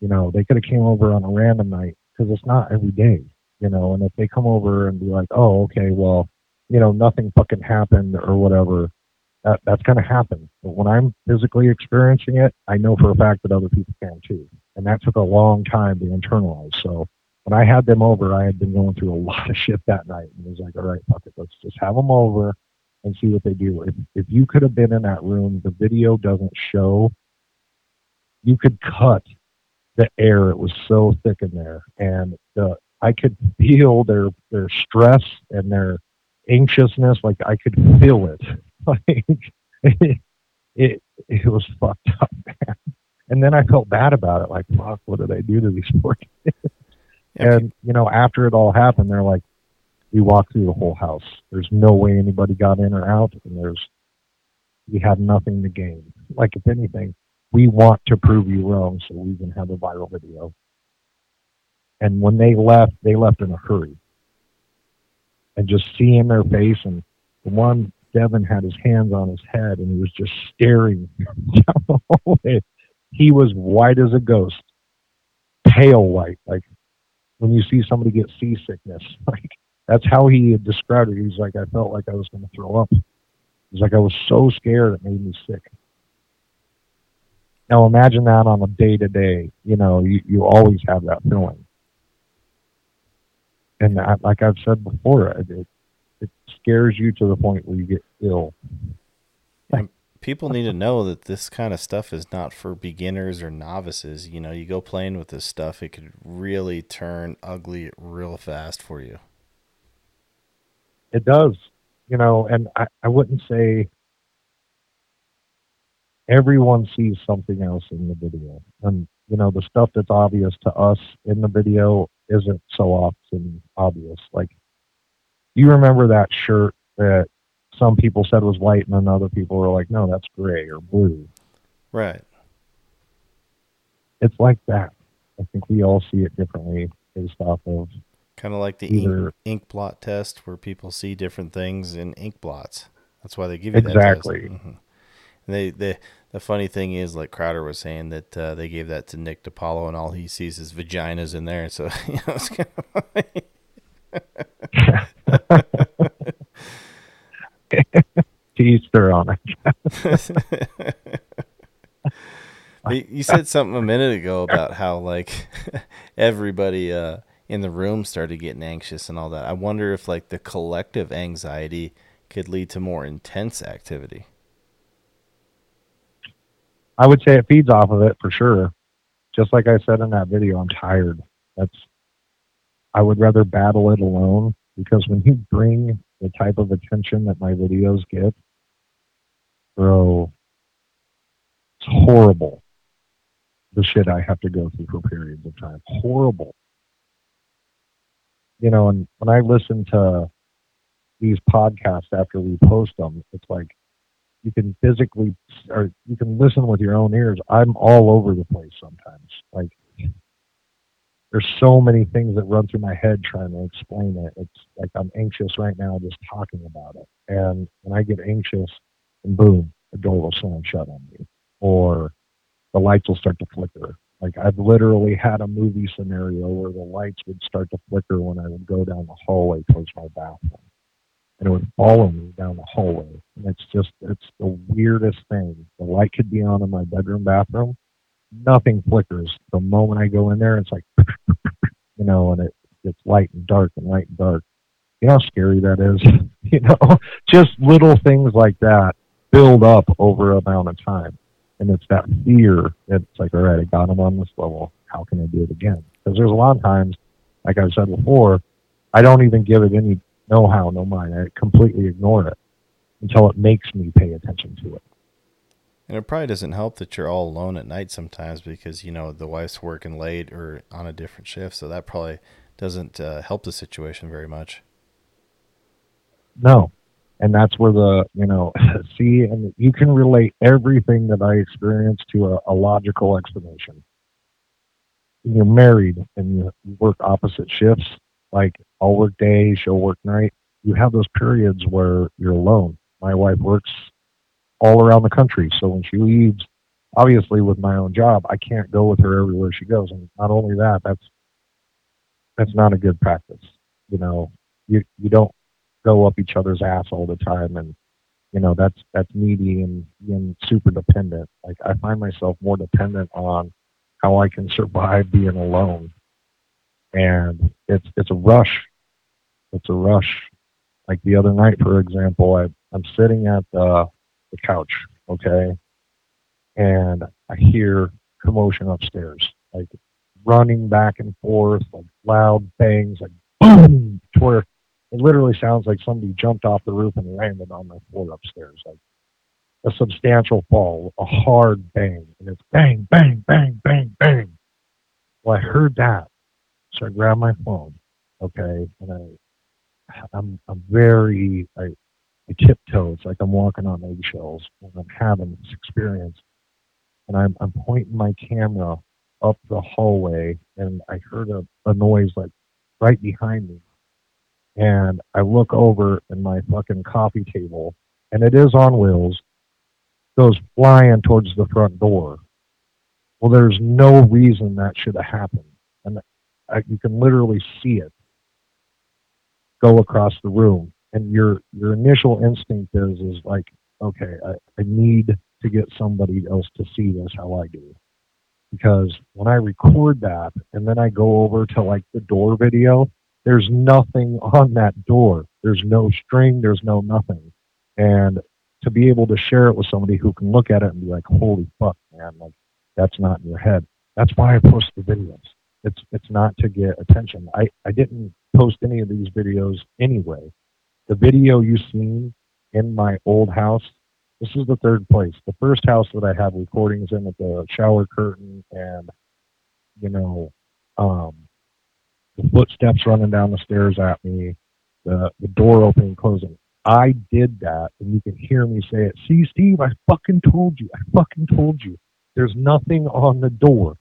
You know, they could have came over on a random night because it's not every day you know, and if they come over and be like, oh, okay, well, you know, nothing fucking happened or whatever, that, that's going to happen. But when I'm physically experiencing it, I know for a fact that other people can too. And that took a long time to internalize. So when I had them over, I had been going through a (laughs) lot of shit that night and was like, all right, fuck it, let's just have them over and see what they do. If, if you could have been in that room, the video doesn't show, you could cut the air. It was so thick in there. And the, I could feel their their stress and their anxiousness. Like I could feel it. (laughs) Like it, it, it was fucked up, man. And then I felt bad about it. Like, fuck, what did I do to these poor kids? Yeah, and you know, after it all happened, they're like, we walked through the whole house. There's no way anybody got in or out, and there's we had nothing to gain. Like, if anything, we want to prove you wrong, so we can have a viral video. And when they left, they left in a hurry. And just seeing their face, and the one Devin had his hands on his head, and he was just staring (laughs) down the hallway. He was white as a ghost, pale white, like when you see somebody get seasickness. (laughs) Like that's how he had described it. He's like, I felt like I was going to throw up. He's like, I was so scared it made me sick. Now imagine that on a day to day. You know, you, you always have that feeling and I, like I've said before, it, it scares you to the point where you get ill. And people need to know that this kind of stuff is not for beginners or novices. You know, you go playing with this stuff, it could really turn ugly real fast for you. It does, you know, and I, I wouldn't say everyone sees something else in the video. And, you know, the stuff that's obvious to us in the video isn't so often obvious. Like, you remember that shirt that some people said was white and then other people were like, no, that's gray or blue. Right. it's like that. I think we all see it differently based off of kind of like the either, ink, ink blot test where people see different things in ink blots. That's why they give you exactly. that test. Mm-hmm. They, they, the funny thing is, like Crowder was saying, that uh, they gave that to Nick DiPaolo, and all he sees is vaginas in there. So (laughs) you know, it's kind of to each their own. you said something a minute ago about how like (laughs) everybody uh, in the room started getting anxious and all that. I wonder if like the collective anxiety could lead to more intense activity. I would say it feeds off of it for sure. Just like I said in that video, I'm tired. That's I would rather battle it alone because when you bring the type of attention that my videos get, bro, it's horrible. The shit I have to go through for periods of time. Horrible. You know, and when I listen to these podcasts after we post them, it's like you can physically or you can listen with your own ears. I'm all over the place sometimes. Like there's so many things that run through my head trying to explain it. It's like I'm anxious right now just talking about it. And when I get anxious, and boom, the door will slam shut on me, or the lights will start to flicker. Like I've literally had a movie scenario where the lights would start to flicker when I would go down the hallway towards my bathroom and it would follow me down the hallway. And it's just, it's the weirdest thing. The light could be on in my bedroom bathroom. Nothing flickers. The moment I go in there, it's like, (laughs) you know, and it gets light and dark and light and dark. You know how scary that is? (laughs) you know, just little things like that build up over a amount of time. And it's that fear. It's like, all right, I got him on this level. How can I do it again? Because there's a lot of times, like I've said before, I don't even give it any no how, no mind. I completely ignore it until it makes me pay attention to it. And it probably doesn't help that you're all alone at night sometimes because, you know, the wife's working late or on a different shift. So that probably doesn't uh, help the situation very much. No. And that's where the, you know, (laughs) see, and you can relate everything that I experienced to a, a logical explanation. When you're married and you work opposite shifts, like I'll work day, she'll work night. You have those periods where you're alone. My wife works all around the country, so when she leaves, obviously with my own job, I can't go with her everywhere she goes. And not only that, that's that's not a good practice. You know, you you don't go up each other's ass all the time and you know that's that's needy and, and super dependent like i find myself more dependent on how i can survive being alone and it's it's a rush. It's a rush. Like the other night, for example, I I'm sitting at the the couch, okay, and I hear commotion upstairs, like running back and forth, like loud bangs, like boom, to where it literally sounds like somebody jumped off the roof and landed on the floor upstairs, like a substantial fall, a hard bang, and it's bang, bang, bang, bang, bang. Well, I heard that, so I grab my phone, okay, and I, I'm, I'm very, I, I tiptoe. It's like I'm walking on eggshells when I'm having this experience. And I'm, I'm pointing my camera up the hallway, and I heard a, a noise like right behind me. And I look over, and my fucking coffee table, and it is on wheels, goes flying towards the front door. Well, there's no reason that should have happened. And I, you can literally see it go across the room, and your your initial instinct is is like, okay, I, I need to get somebody else to see this how I do, because when I record that and then I go over to like the door video, there's nothing on that door. There's no string. There's no nothing, and to be able to share it with somebody who can look at it and be like, holy fuck, man, like that's not in your head. That's why I post the videos. It's it's not to get attention. I, I didn't post any of these videos anyway. The video you've seen in my old house, this is the third place. The first house that I have recordings in with the shower curtain and you know, um, the footsteps running down the stairs at me, the the door opening closing. I did that, and you can hear me say it. See, Steve, I fucking told you. I fucking told you. There's nothing on the door.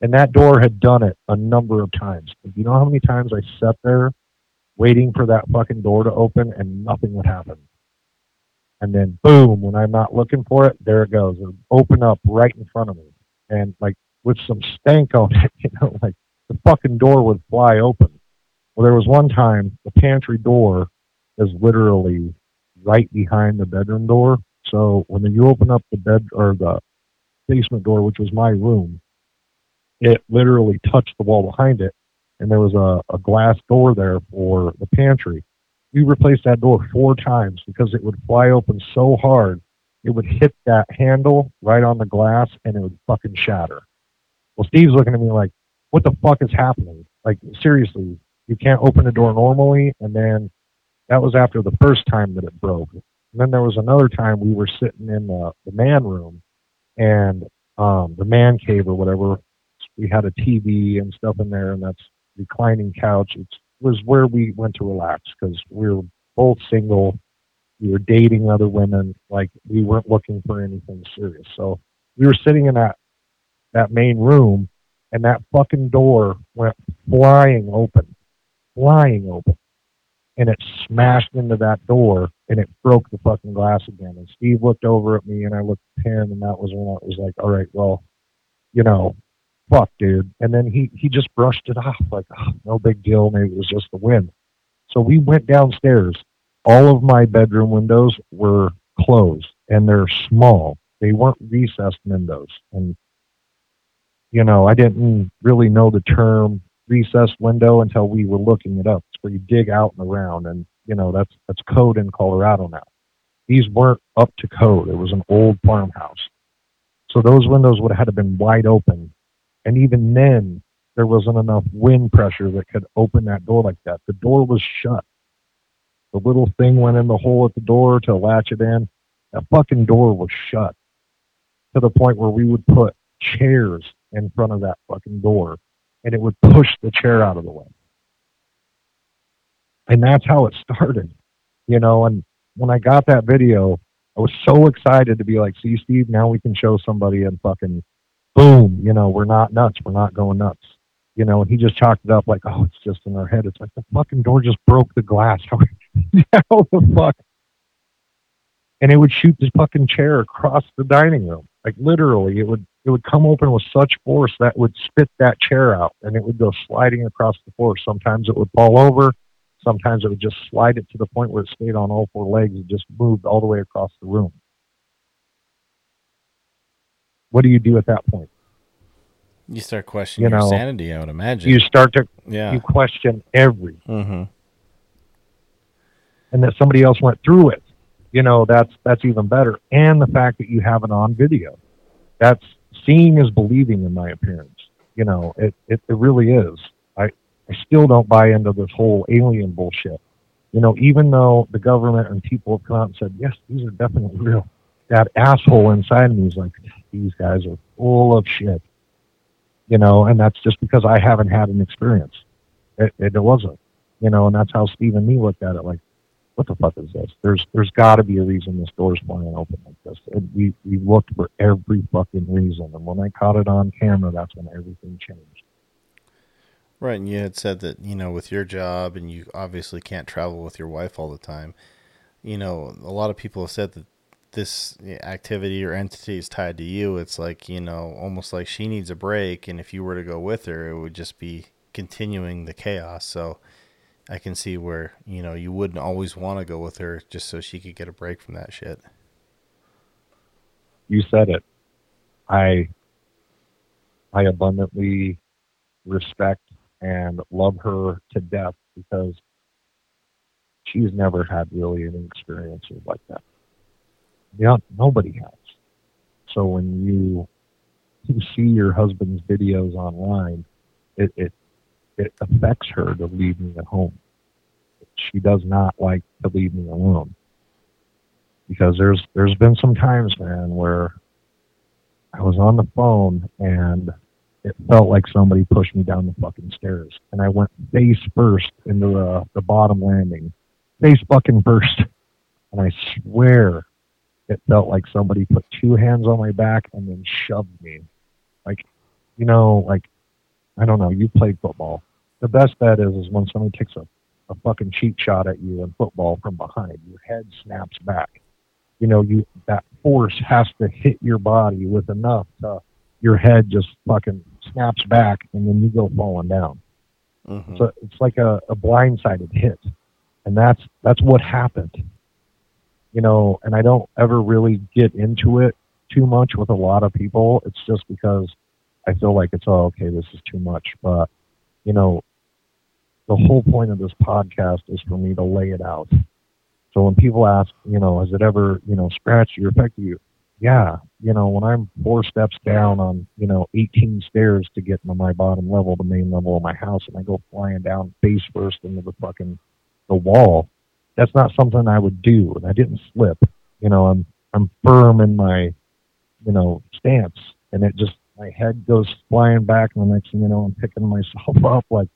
And that door had done it a number of times. You know how many times I sat there waiting for that fucking door to open and nothing would happen? And then boom, when I'm not looking for it, there it goes. It open up right in front of me. And like with some stank on it, (laughs) you know, like the fucking door would fly open. Well, there was one time the pantry door is literally right behind the bedroom door. So when you open up the bed or the basement door, which was my room, it literally touched the wall behind it, and there was a, a glass door there for the pantry. We replaced that door four times because it would fly open so hard, it would hit that handle right on the glass and it would fucking shatter. Well, Steve's looking at me like, what the fuck is happening? Like, seriously, you can't open a door normally. And then that was after the first time that it broke. And then there was another time we were sitting in the, the man room and um, the man cave or whatever. We had a TV and stuff in there, and that's reclining couch. It was where we went to relax because we were both single. We were dating other women. Like we weren't looking for anything serious. So we were sitting in that that main room, and that fucking door went flying open, flying open, and it smashed into that door, and it broke the fucking glass again. And Steve looked over at me, and I looked at him, and that was when I was like, "All right, well, you know, fuck, dude." And then he he just brushed it off, like, oh, "No big deal. Maybe it was just the wind." So we went downstairs. All of my bedroom windows were closed, and they're small. They weren't recessed windows, and you know, I didn't really know the term recessed window until we were looking it up. It's where you dig out and around, and you know that's that's code in Colorado now. These weren't up to code. It was an old farmhouse, so those windows would have had to been wide open, and even then there wasn't enough wind pressure that could open that door like that. The door was shut. The little thing went in the hole at the door to latch it in. That fucking door was shut to the point where we would put chairs in front of that fucking door and it would push the chair out of the way. And that's how it started, you know. And when I got that video, I was so excited to be like, see, Steve, now we can show somebody and fucking boom, you know, we're not nuts. We're not going nuts. You know, and he just chalked it up like, oh, it's just in our head. It's like the fucking door just broke the glass. (laughs) How the fuck? And it would shoot this fucking chair across the dining room. Like literally, it would it would come open with such force that would spit that chair out and it would go sliding across the floor. Sometimes it would fall over. Sometimes it would just slide it to the point where it stayed on all four legs and just moved all the way across the room. What do you do at that point? You start questioning you know, your sanity, I would imagine. You start to yeah. you question every. Mm-hmm. And that somebody else went through it. You know, that's that's even better. And the fact that you have it on video. That's seeing is believing in my appearance. You know, it, it, it really is. I, I still don't buy into this whole alien bullshit. You know, even though the government and people have come out and said, yes, these are definitely real, that asshole inside of me is like, these guys are full of shit. You know, and that's just because I haven't had an experience. It, it wasn't. You know, and that's how Steve and me looked at it. Like, what the fuck is this? There's there's got to be a reason this door's flying open like this. And we we looked for every fucking reason, and when I caught it on camera, that's when everything changed. Right, and you had said that you know with your job, and you obviously can't travel with your wife all the time. You know, a lot of people have said that this activity or entity is tied to you. It's like you know, almost like she needs a break, and if you were to go with her, it would just be continuing the chaos. So I can see where you know you wouldn't always want to go with her just so she could get a break from that shit. You said it. I I abundantly respect and love her to death because she's never had really any experiences like that. Yeah, nobody has. So when you see your husband's videos online, it, it it affects her to leave me at home. She does not like to leave me alone. Because there's there's been some times, man, where I was on the phone and it felt like somebody pushed me down the fucking stairs. And I went face first into the, the bottom landing. Face fucking first. And I swear it felt like somebody put two hands on my back and then shoved me. Like you know, like I don't know, you played football. The best bet is is when somebody takes a, a fucking cheap shot at you in football from behind, your head snaps back. You know, you that force has to hit your body with enough to your head just fucking snaps back and then you go falling down. Mm-hmm. So it's like a, a blindsided hit. And that's that's what happened. You know, and I don't ever really get into it too much with a lot of people. It's just because I feel like it's oh okay, this is too much. But, you know, the hmm. whole point of this podcast is for me to lay it out. So when people ask, you know, has it ever, you know, scratched you or affected you? Yeah, you know, when I'm four steps down on, you know, 18 stairs to get to my bottom level, the main level of my house, and I go flying down face first into the fucking the wall, that's not something I would do. And I didn't slip. You know, I'm I'm firm in my, you know, stance, and it just my head goes flying back, and the next thing you know, I'm picking myself (laughs) up like,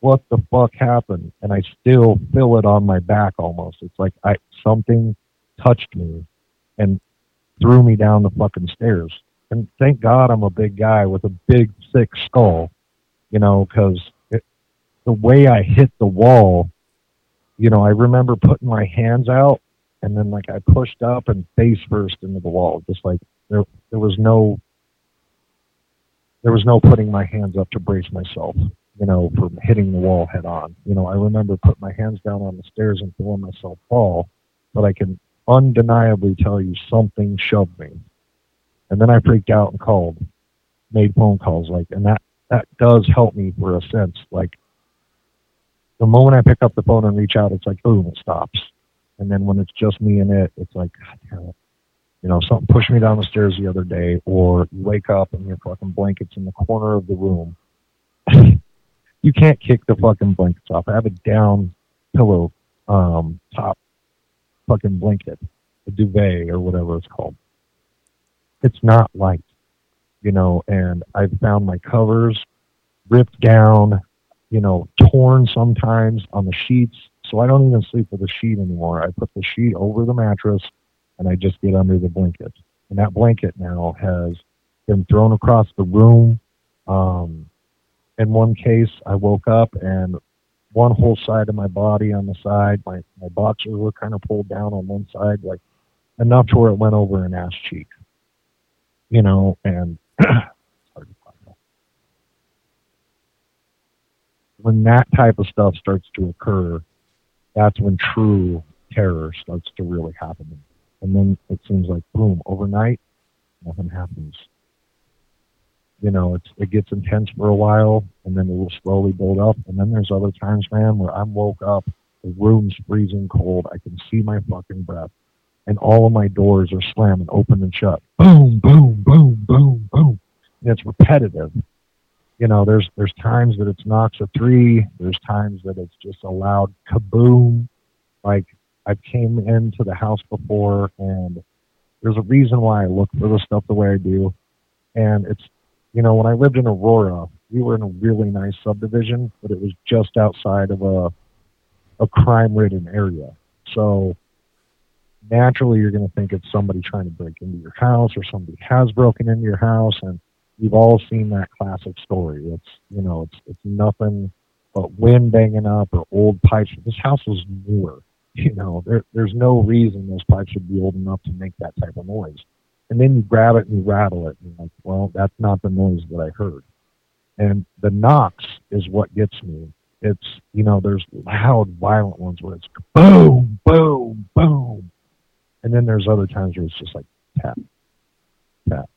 what the fuck happened? And I still feel it on my back almost. It's like I something touched me, and threw me down the fucking stairs. And thank God I'm a big guy with a big, thick skull, you know, because the way I hit the wall, you know, I remember putting my hands out and then like I pushed up and face first into the wall, just like there there was no there was no putting my hands up to brace myself, you know, from hitting the wall head on. You know, I remember putting my hands down on the stairs and feeling myself fall, but I can undeniably tell you something shoved me. And then I freaked out and called, made phone calls, like, and that that does help me for a sense. Like, the moment I pick up the phone and reach out, it's like boom, it stops. And then when it's just me and it, it's like, God damn it. You know, something pushed me down the stairs the other day, or you wake up and your fucking blanket's in the corner of the room. (laughs) you can't kick the fucking blankets off. I have a down pillow um, top fucking blanket, a duvet or whatever it's called. It's not light, you know, and I've found my covers ripped down, you know, torn sometimes on the sheets. So I don't even sleep with a sheet anymore. I put the sheet over the mattress and I just get under the blanket. And that blanket now has been thrown across the room. Um, in one case, I woke up and one whole side of my body on the side. My my boxers were kind of pulled down on one side, like enough to where it went over an ass cheek. You know, and (clears throat) when that type of stuff starts to occur, that's when true terror starts to really happen. And then it seems like boom, overnight, nothing happens you know, it's it gets intense for a while, and then it will slowly build up. And then there's other times, man, where I'm woke up, the room's freezing cold, I can see my fucking breath, and all of my doors are slamming open and shut. Boom, boom, boom, boom, boom. And it's repetitive. You know, there's there's times that it's knocks a three. There's times that it's just a loud kaboom. Like I came into the house before, and there's a reason why I look for the stuff the way I do, and it's you know, when I lived in Aurora, we were in a really nice subdivision, but it was just outside of a a crime ridden area. So naturally you're going to think it's somebody trying to break into your house or somebody has broken into your house and you've all seen that classic story. It's, you know, it's it's nothing but wind banging up or old pipes. This house was newer. (laughs) You know, there, there's no reason those pipes would be old enough to make that type of noise and then you grab it and you rattle it. And you're like, well, that's not the noise that I heard. And the knocks is what gets me. It's, you know, there's loud, violent ones where it's boom, boom, boom. And then there's other times where it's just like tap, tap,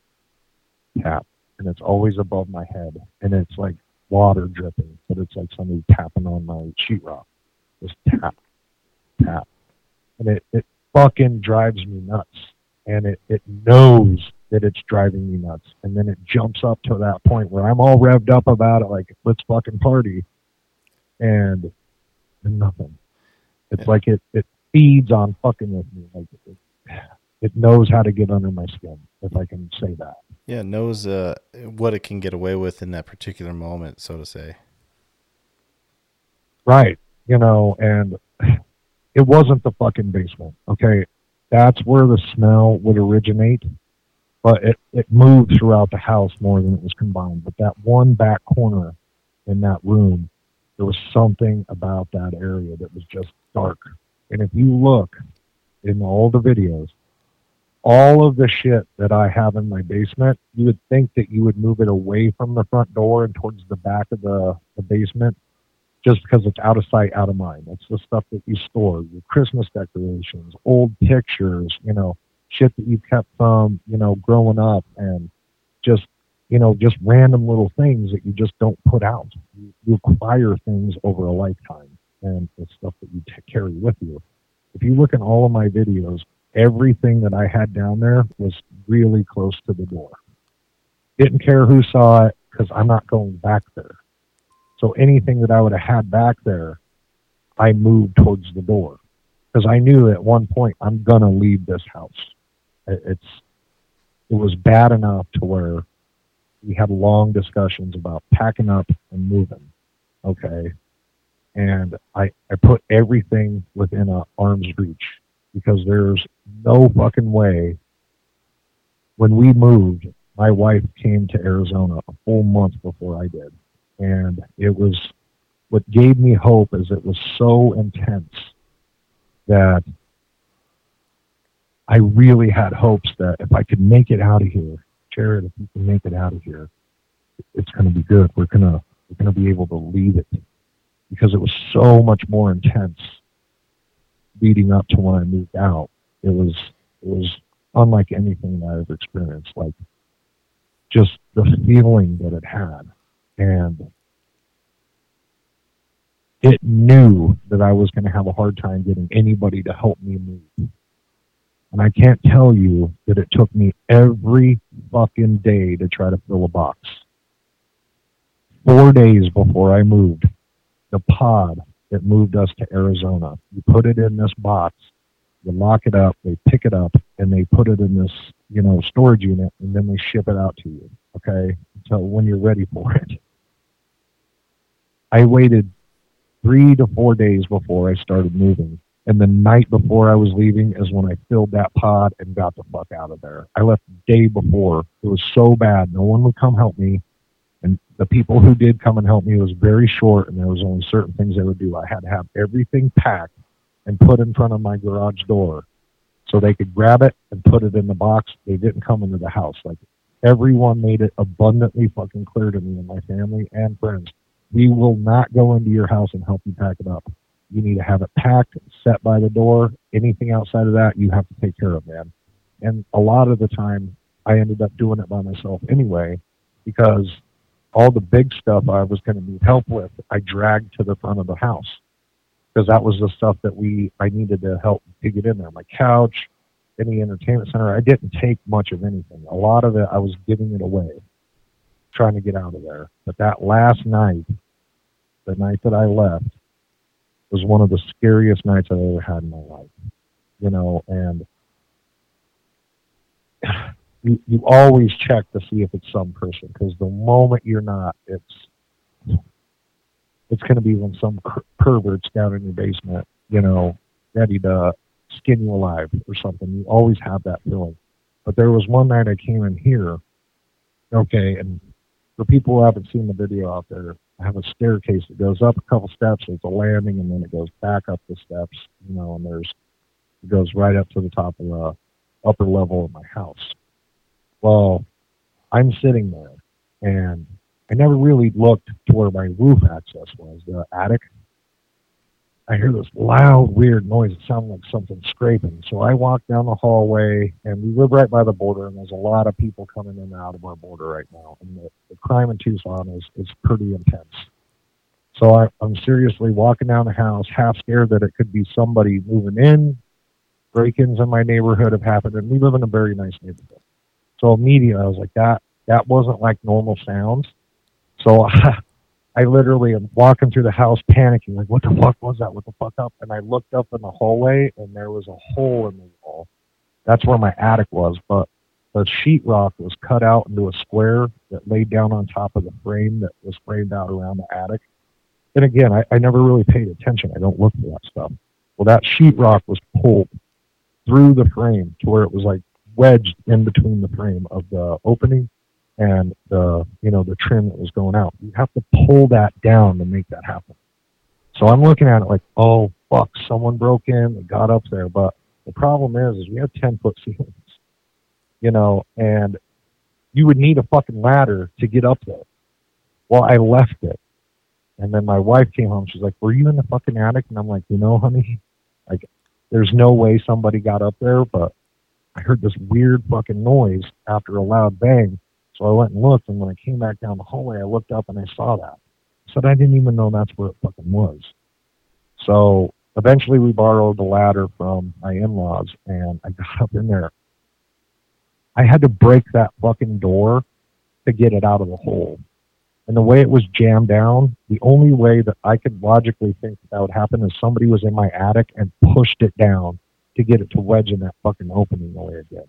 tap. And it's always above my head. And it's like water dripping, but it's like somebody tapping on my sheetrock. Just tap, tap. And it, it fucking drives me nuts and it, it knows that it's driving me nuts. And then it jumps up to that point where I'm all revved up about it, like, let's fucking party. And, and nothing. It's yeah. like it, it feeds on fucking with me. Like it, it knows how to get under my skin, if I can say that. Yeah, knows uh, what it can get away with in that particular moment, so to say. Right. You know, and (sighs) it wasn't the fucking basement. Okay that's where the smell would originate. but it, it moved throughout the house more than it was combined. But that one back corner in that room, there was something about that area that was just dark. And if you look in all the videos, all of the shit that I have in my basement, you would think that you would move it away from the front door and towards the back of the, the basement just because it's out of sight, out of mind. That's the stuff that you store, your Christmas decorations, old pictures, you know, shit that you kept from, you know, growing up and just, you know, just random little things that you just don't put out. You, you acquire things over a lifetime and it's stuff that you t- carry with you. If you look at all of my videos, everything that I had down there was really close to the door. Didn't care who saw it because I'm not going back there. So anything that I would have had back there, I moved towards the door because I knew at one point I'm gonna leave this house. It's it was bad enough to where we had long discussions about packing up and moving. Okay. And I, I put everything within a arm's reach because there's no fucking way. When we moved, my wife came to Arizona a full month before I did. And it was what gave me hope is it was so intense that I really had hopes that if I could make it out of here, Jared, if you can make it out of here, it's going to be good. We're going to we're going to be able to leave it because it was so much more intense leading up to when I moved out. It was it was unlike anything that I've experienced. Like just the feeling that it had, and it knew that I was going to have a hard time getting anybody to help me move. And I can't tell you that it took me every fucking day to try to fill a box. Four days before I moved, the pod that moved us to Arizona, you put it in this box, you lock it up, they pick it up, and they put it in this, you know, storage unit, and then they ship it out to you. Okay, so when you're ready for it. I waited three to four days before I started moving and the night before I was leaving is when I filled that pod and got the fuck out of there. I left the day before. It was so bad. No one would come help me. And the people who did come and help me was very short and there was only certain things they would do. I had to have everything packed and put in front of my garage door so they could grab it and put it in the box. They didn't come into the house. Like everyone made it abundantly fucking clear to me and my family and friends. We will not go into your house and help you pack it up. You need to have it packed, set by the door. Anything outside of that, you have to take care of, man. And a lot of the time, I ended up doing it by myself anyway, because all the big stuff I was going to need help with, I dragged to the front of the house because that was the stuff that we I needed to help to get in there. My couch, any entertainment center. I didn't take much of anything. A lot of it I was giving it away, trying to get out of there. But that last night, the night that I left, was one of the scariest nights I've ever had in my life. You know, and (sighs) you, you always check to see if it's some person because the moment you're not, it's it's going to be when some pervert's down in your basement, you know, ready to skin you alive or something. You always have that feeling. But there was one night I came in here, okay, and for people who haven't seen the video out there, I have a staircase that goes up a couple steps. It's a landing, and then it goes back up the steps. You know, and there's it goes right up to the top of the upper level of my house. Well, I'm sitting there, and I never really looked to where my roof access was, the attic. I hear this loud, weird noise. It sounded like something scraping. So I walk down the hallway, and we live right by the border, and there's a lot of people coming in and out of our border right now. And the, the crime in Tucson is, is pretty intense. So I, I'm seriously walking down the house, half scared that it could be somebody moving in. Break-ins in my neighborhood have happened, and we live in a very nice neighborhood. So immediately I was like, that that wasn't like normal sounds. So I (laughs) I literally am walking through the house panicking, like, what the fuck was that? What the fuck up? And I looked up in the hallway and there was a hole in the wall. That's where my attic was, but the sheetrock was cut out into a square that laid down on top of the frame that was framed out around the attic. And again, I, I never really paid attention. I don't look for that stuff. Well, that sheetrock was pulled through the frame to where it was like wedged in between the frame of the opening and the you know the trim that was going out. You have to pull that down to make that happen. So I'm looking at it like, oh fuck, someone broke in, they got up there. But the problem is, is we have ten foot ceilings, you know, and you would need a fucking ladder to get up there. Well, I left it, and then my wife came home. She's like, "Were you in the fucking attic?" And I'm like, "You know, honey, like, there's no way somebody got up there, but I heard this weird fucking noise after a loud bang." So I went and looked, and when I came back down the hallway, I looked up and I saw that. I said I didn't even know that's where it fucking was. So eventually, we borrowed the ladder from my in-laws, and I (laughs) got up in there. I had to break that fucking door to get it out of the hole. And the way it was jammed down, the only way that I could logically think that, that would happen is somebody was in my attic and pushed it down to get it to wedge in that fucking opening the way it did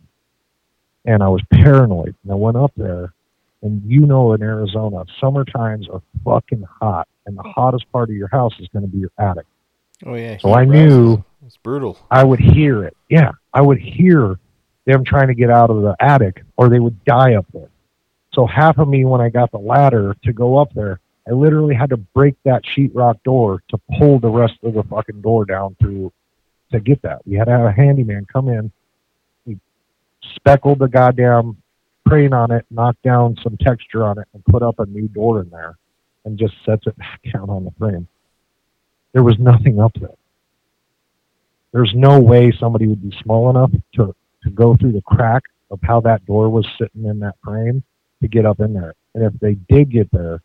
and I was paranoid. And I went up there, and you know, in Arizona, summer times are fucking hot, and the hottest part of your house is going to be your attic. Oh yeah. So I knew it's brutal. I would hear it. Yeah, I would hear them trying to get out of the attic, or they would die up there. So half of me, when I got the ladder to go up there, I literally had to break that sheetrock door to pull the rest of the fucking door down through to get that. We had to have a handyman come in speckled the goddamn crane on it, knocked down some texture on it, and put up a new door in there and just sets it back (laughs) down on the frame. There was nothing up there. There's no way somebody would be small enough to, to go through the crack of how that door was sitting in that frame to get up in there. And if they did get there,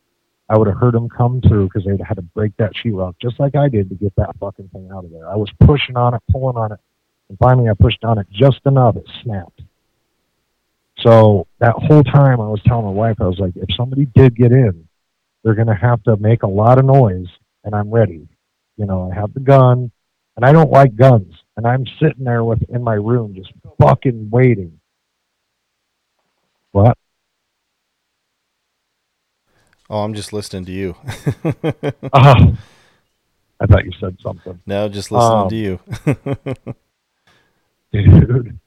I would have heard them come through because they'd had to break that sheetrock just like I did to get that fucking thing out of there. I was pushing on it, pulling on it, and finally I pushed on it just enough, it snapped. So that whole time I was telling my wife, I was like, if somebody did get in, they're going to have to make a lot of noise, and I'm ready. You know, I have the gun, and I don't like guns, and I'm sitting there with in my room just fucking waiting. What? Oh, I'm just listening to you. oh, (laughs) I thought you said something. No, just listening um, to you. (laughs) dude.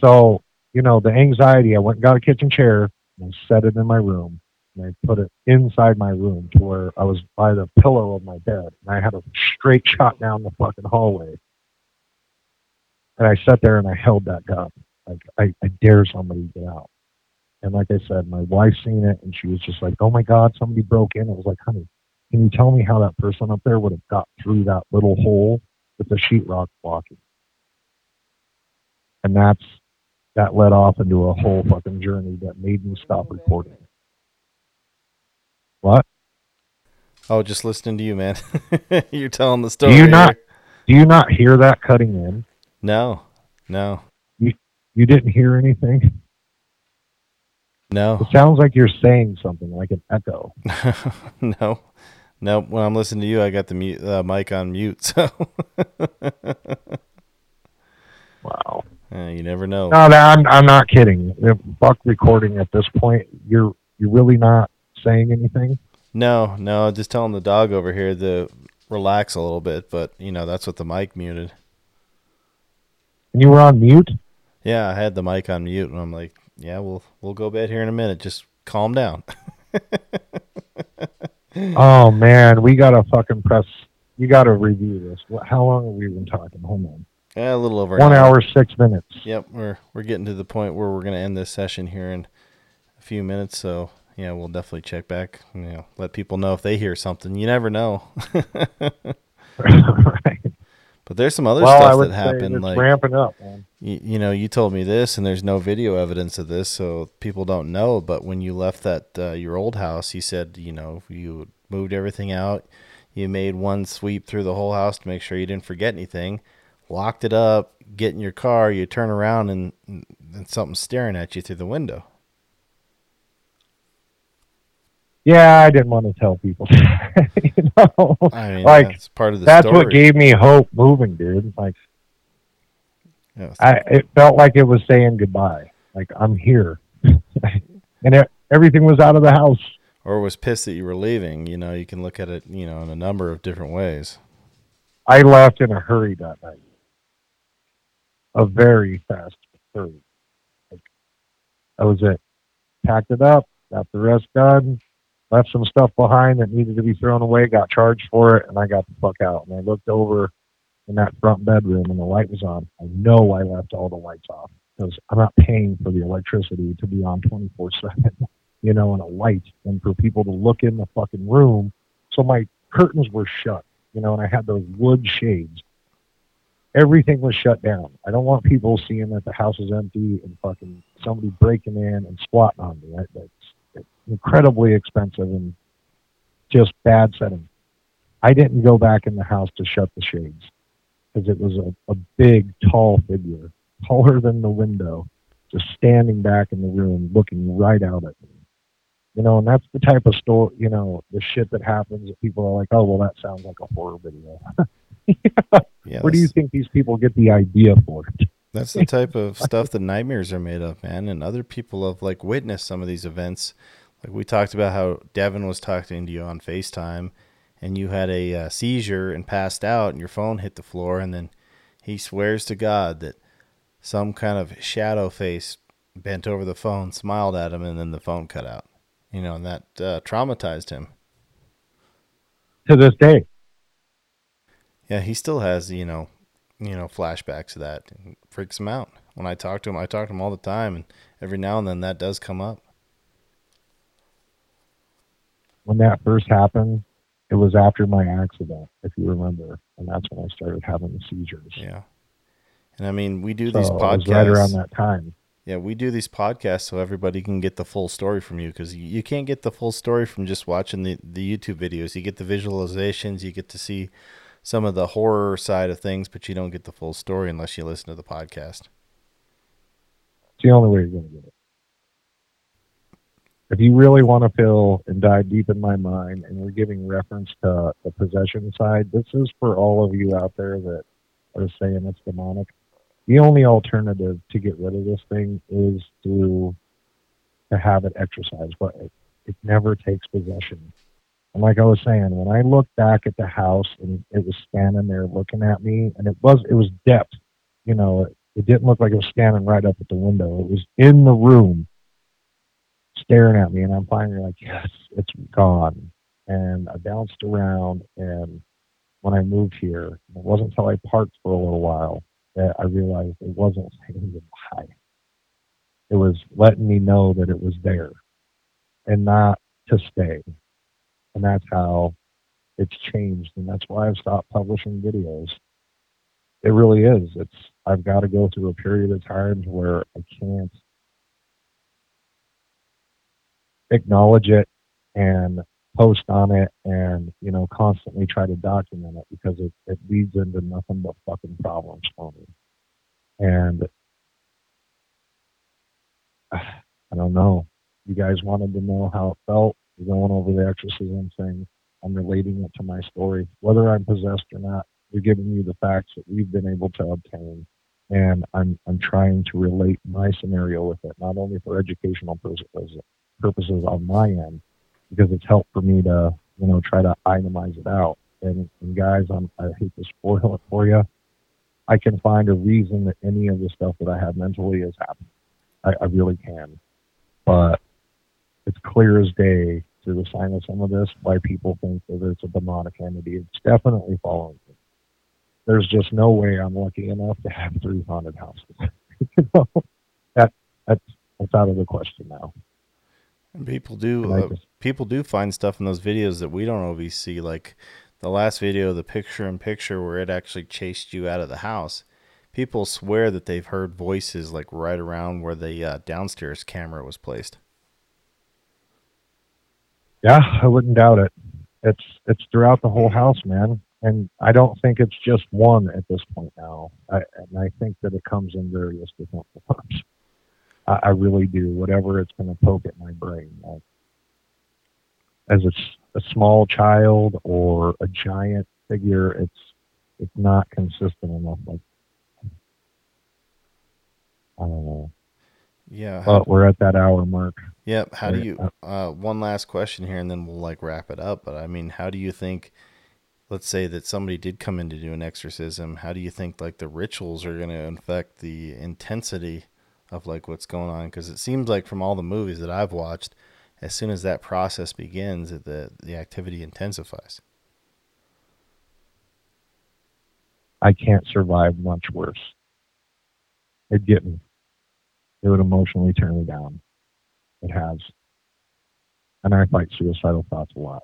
So you know, the anxiety, I went and got a kitchen chair and set it in my room. And I put it inside my room to where I was by the pillow of my bed. And I had a straight shot down the fucking hallway. And I sat there and I held that gun. Like, I, I dare somebody to get out. And like I said, my wife seen it and she was just like, oh my God, somebody broke in. I was like, honey, can you tell me how that person up there would have got through that little hole with the sheetrock blocking? And that's that led off into a whole fucking journey that made me stop recording. What? Oh, just listening to you, man. (laughs) You're telling the story. Do you not? Do you not hear that cutting in? No, no. You you didn't hear anything? No. It sounds like you're saying something like an echo. (laughs) no, no. When I'm listening to you, I got the mute, uh, mic on mute. (laughs) So. wow. Uh, you never know. No, I'm I'm not kidding. If Buck recording at this point, you're you're really not saying anything. No, no, just telling the dog over here to relax a little bit, but you know that's what the mic muted. And you were on mute. Yeah, I had the mic on mute, and I'm like, yeah, we'll we'll go bed here in a minute. Just calm down. (laughs) oh man, we gotta fucking press. You gotta review this. How long have we been talking? Hold on. Yeah, a little over one hour. six minutes. Yep, we're we're getting to the point where we're going to end this session here in a few minutes. So yeah, we'll definitely check back. You know, let people know if they hear something. You never know. right. (laughs) But there's some other well, stuff that happened. like ramping up, man. You, you, know, you told me this, and there's no video evidence of this, so people don't know. But when you left that uh, your old house, you said you know you moved everything out. You made one sweep through the whole house to make sure you didn't forget anything locked it up, get in your car, you turn around and, and something's staring at you through the window. Yeah, I didn't want to tell people. (laughs) you know, I mean, like that's part of the. That's story. what gave me hope moving, dude. Like, yes. I it felt like it was saying goodbye. Like I'm here, (laughs) and it, everything was out of the house. Or was pissed that you were leaving. You know, you can look at it, you know, in a number of different ways. I left in a hurry that night a very fast hurry. That was it. Packed it up, got the rest done, left some stuff behind that needed to be thrown away, got charged for it, and I got the fuck out. And I looked over in that front bedroom and the light was on. I know I left all the lights off because I'm not paying for the electricity to be on 24 7, (laughs) you know, and a light and for people to look in the fucking room. So my curtains were shut, you know, and I had those wood shades. Everything was shut down. I don't want people seeing that the house is empty and fucking somebody breaking in and squatting on me. That's incredibly expensive and just bad setting. I didn't go back in the house to shut the shades because it was a, a big, tall figure, taller than the window, just standing back in the room looking right out at me. You know, and that's the type of story, you know, the shit that happens that people are like, oh, well, that sounds like a horror video. (laughs) yeah, Where do you think these people get the idea for it? That's the type of stuff that nightmares are made of, man. And other people have like witnessed some of these events. Like we talked about how Devin was talking to you on FaceTime and you had a uh, seizure and passed out and your phone hit the floor and then he swears to God that some kind of shadow face bent over the phone, smiled at him, and then the phone cut out. You know, and that uh, traumatized him. To this day. Yeah, he still has, you know, you know, flashbacks of that. It freaks him out. When I talk to him, I talk to him all the time, and every now and then that does come up. When that first happened, it was after my accident, if you remember, and that's when I started having the seizures. Yeah, and I mean, we do so these podcasts right around that time. Yeah, we do these podcasts so everybody can get the full story from you because you can't get the full story from just watching the the YouTube videos. You get the visualizations, you get to see some of the horror side of things, but you don't get the full story unless you listen to the podcast. It's the only way you're going to get it if you really want to feel and dive deep in my mind, and we're giving reference to the possession side, this is for all of you out there that are saying it's demonic. The only alternative to get rid of this thing is to to have it exorcised, but it, it never takes possession. And like I was saying, when I looked back at the house and it was standing there looking at me, and it was it was depth, you know, it, it didn't look like it was standing right up at the window. It was in the room staring at me, and I'm finally like, yes, it's gone. And I bounced around, and when I moved here, it wasn't until I parked for a little while that I realized it wasn't (laughs) saying goodbye. It was letting me know that it was there and not to stay. And that's how it's changed. And that's why I've stopped publishing videos. It really is. It's I've got to go through a period of times where I can't acknowledge it and post on it and you know constantly try to document it because it, it leads into nothing but fucking problems for me and (sighs) i don't know you guys wanted to know how it felt going over the exorcism thing i'm relating it to my story whether i'm possessed or not we're giving you the facts that we've been able to obtain and i'm i'm trying to relate my scenario with it not only for educational purposes purposes on my end because it's helped for me to you know try to itemize it out. And, and guys, I'm, I hate to spoil it for you. I can find a reason that any of the stuff that I have mentally has happened. I, I really can, but it's clear as day through the sign of some of this why people think that it's a demonic entity. It's definitely following me. There's just no way I'm lucky enough to have three haunted houses. (laughs) you know, that that's that's out of the question now. And people do uh, people do find stuff in those videos that we don't always see, like the last video, the picture in picture where it actually chased you out of the house. People swear that they've heard voices like right around where the uh, downstairs camera was placed. Yeah, I wouldn't doubt it. It's it's throughout the whole house, man. And I don't think it's just one at this point now. I, and I think that it comes in various different forms. I, I really do. Whatever it's going to poke at my brain, like, as a, a small child or a giant figure, it's it's not consistent enough. Like I don't know. Yeah, but we're at that hour mark. Yep. How do you? Uh, one last question here, and then we'll like wrap it up. But I mean, how do you think? Let's say that somebody did come in to do an exorcism. How do you think like the rituals are going to affect the intensity of like what's going on because it seems like from all the movies that I've watched, as soon as that process begins, the the activity intensifies. I can't survive much worse. It'd get me. It would emotionally tear me down. It has. And I fight suicidal thoughts a lot.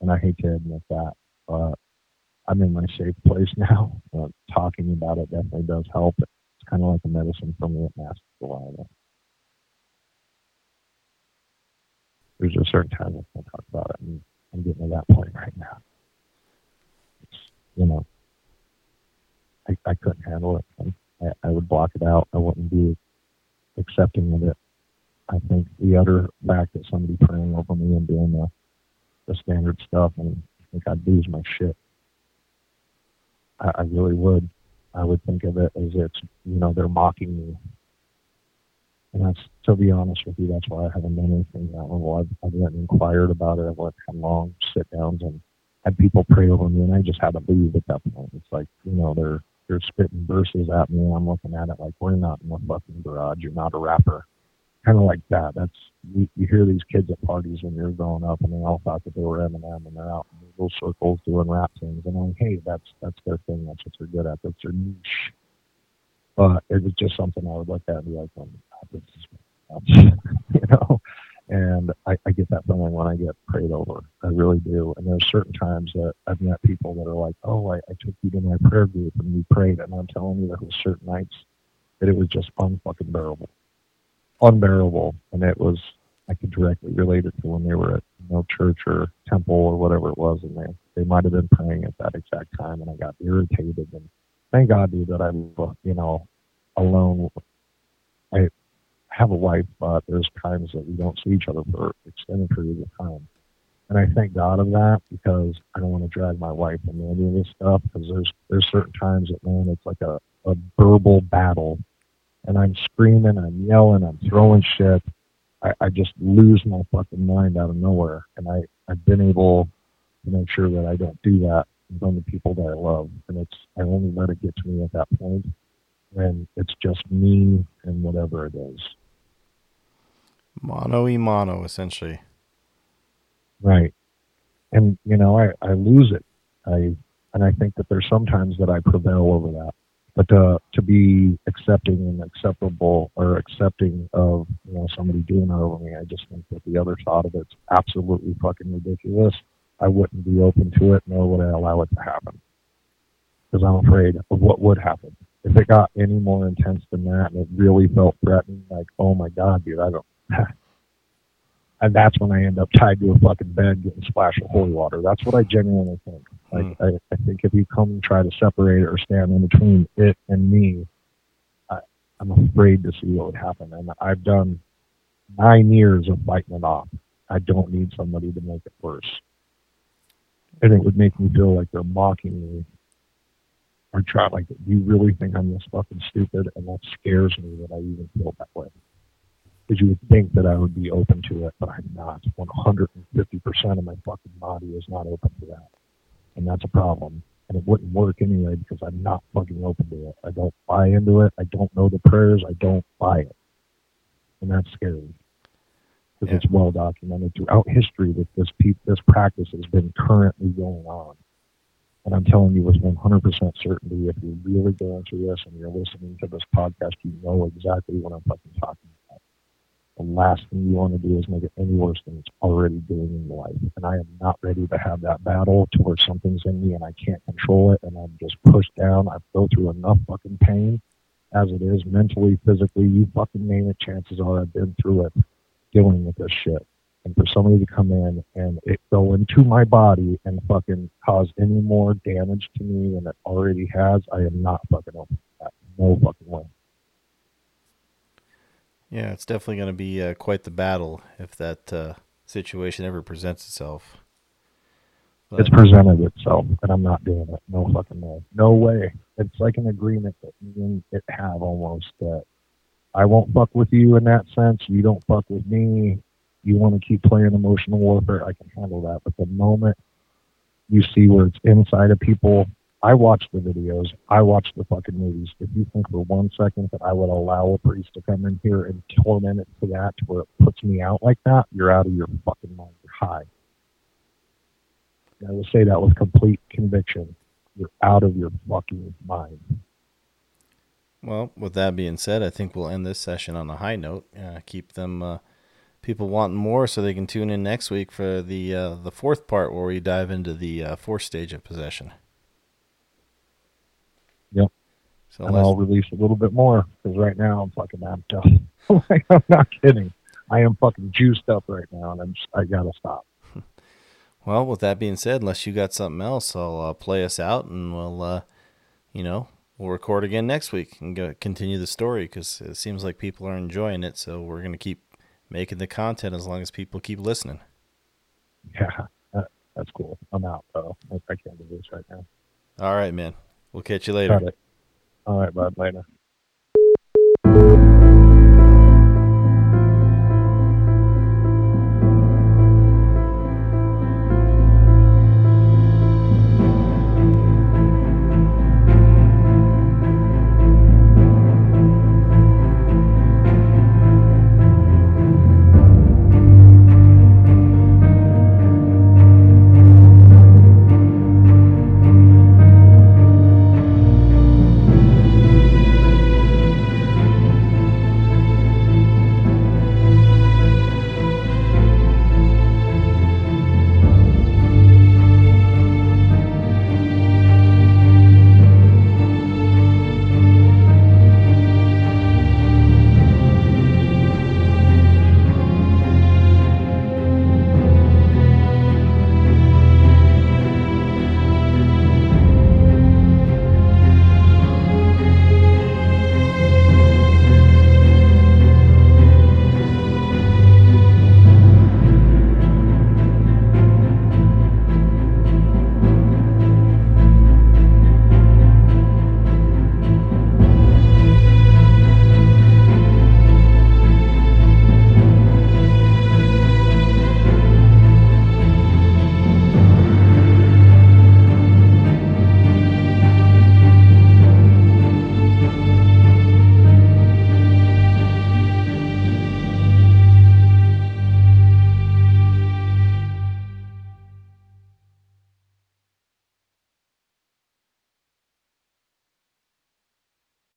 And I hate to admit that, but I'm in my safe place (laughs) now. Uh, talking about it definitely does help. It's kind of like a medicine for me. It masks a lot of it. There's a certain time I can't talk about it, and I'm getting to that point right now. It's, you know, I, I couldn't handle it. I, I would block it out. I wouldn't be accepting of it. I think the other fact that somebody praying over me and doing the the standard stuff, and I think I'd lose my shit. I, I really would. I would think of it as it's you know they're mocking me, and that's to be honest with you, that's why I haven't done anything that level. I've, I've went inquired about it. I've had long sit downs and had people pray over me, and I just had to leave at that point. It's like you know they're they're spitting verses at me, and I'm looking at it like we're not in a fucking garage. You're not a rapper kind of like that. That's you, you hear these kids at parties when you're growing up, and they all thought that they were Eminem, and they're out in little circles doing rap things, and I'm like, hey, that's that's their thing. That's what they're good at. That's their niche. But it was just something I would look at and be like, oh, this is, (laughs) you know. And I, I get that feeling when I get prayed over. I really do. And there's certain times that I've met people that are like, oh, I, I took you to my prayer group and we prayed. And I'm telling you, there was certain nights that it was just unfucking bearable unbearable. And it was, I could directly relate it to when they were at you know, church or temple or whatever it was. And they, they might have been praying at that exact time. And I got irritated. And thank God, dude, that I'm, you know, alone. I have a wife, but there's times that we don't see each other for extended periods of time. And I thank God of that because I don't want to drag my wife into any of this stuff because there's there's certain times that man, it's like a, a verbal battle and I'm screaming, I'm yelling, I'm throwing shit. I, I just lose my fucking mind out of nowhere. And I, I've been able to make sure that I don't do that on the people that I love. And it's, I only let it get to me at that point when it's just me and whatever it is. Mono e mono, essentially. Right. And, you know, I, I lose it. I, and I think that there's sometimes that I prevail over that but to to be accepting and acceptable or accepting of you know somebody doing that over me, I just think that the other side of it's absolutely fucking ridiculous. I wouldn't be open to it, nor would I allow it to happen, because I'm afraid of what would happen if it got any more intense than that, and it really felt threatening. Like, oh my god, dude, I don't. (laughs) and that's when I end up tied to a fucking bed getting splashed with holy water. That's what I genuinely think. Like mm. I, I think if you come and try to separate it or stand in between it and me, I, I'm afraid to see what would happen. And I've done nine years of fighting it off. I don't need somebody to make it worse. And it would make me feel like they're mocking me or try like, do you really think I'm this fucking stupid? And that scares me that I even feel that way because you would think that I would be open to it, but I'm not. 150% of my fucking body is not open to that. And that's a problem. And it wouldn't work anyway because I'm not fucking open to it. I don't buy into it. I don't know the prayers. I don't buy it. And that's scary. Because yeah. it's well documented throughout history that this pe- this practice has been currently going on. And I'm telling you with 100% certainty, if you're really going through this and you're listening to this podcast, you know exactly what I'm fucking talking about the last thing you want to do is make it any worse than it's already doing in life. And I am not ready to have that battle to where something's in me and I can't control it and I'm just pushed down. I've go through enough fucking pain as it is, mentally, physically, you fucking name it, chances are I've been through it dealing with this shit. And for somebody to come in and it go into my body and fucking cause any more damage to me than it already has, I am not fucking open to that. No fucking way. Yeah, it's definitely going to be uh, quite the battle if that uh, situation ever presents itself. But, it's presented itself, and I'm not doing it. No fucking way. No way. It's like an agreement that me and it have almost that I won't fuck with you in that sense. You don't fuck with me. You want to keep playing emotional warfare. I can handle that. But the moment you see where it's inside of people I watch the videos. I watch the fucking movies. If you think for one second that I would allow a priest to come in here and torment it to that to where it puts me out like that, you're out of your fucking mind. You're high. And I will say that with complete conviction. You're out of your fucking mind. Well, with that being said, I think we'll end this session on a high note. Uh, keep them uh, people wanting more, so they can tune in next week for the uh, the fourth part where we dive into the uh, fourth stage of possession. Yep. So and I'll release a little bit more because right now I'm fucking amped (laughs) up. like, I'm not kidding. I am fucking juiced up right now, and I'm just, I gotta stop. (laughs) Well, with that being said, unless you got something else, I'll uh, play us out, and we'll, uh, you know, we'll record again next week and go continue the story because it seems like people are enjoying it. So we're gonna keep making the content as long as people keep listening. Yeah, that, that's cool. I'm out though. I, I can't do this right now. All right, man. We'll catch you later. All right, bud. Later.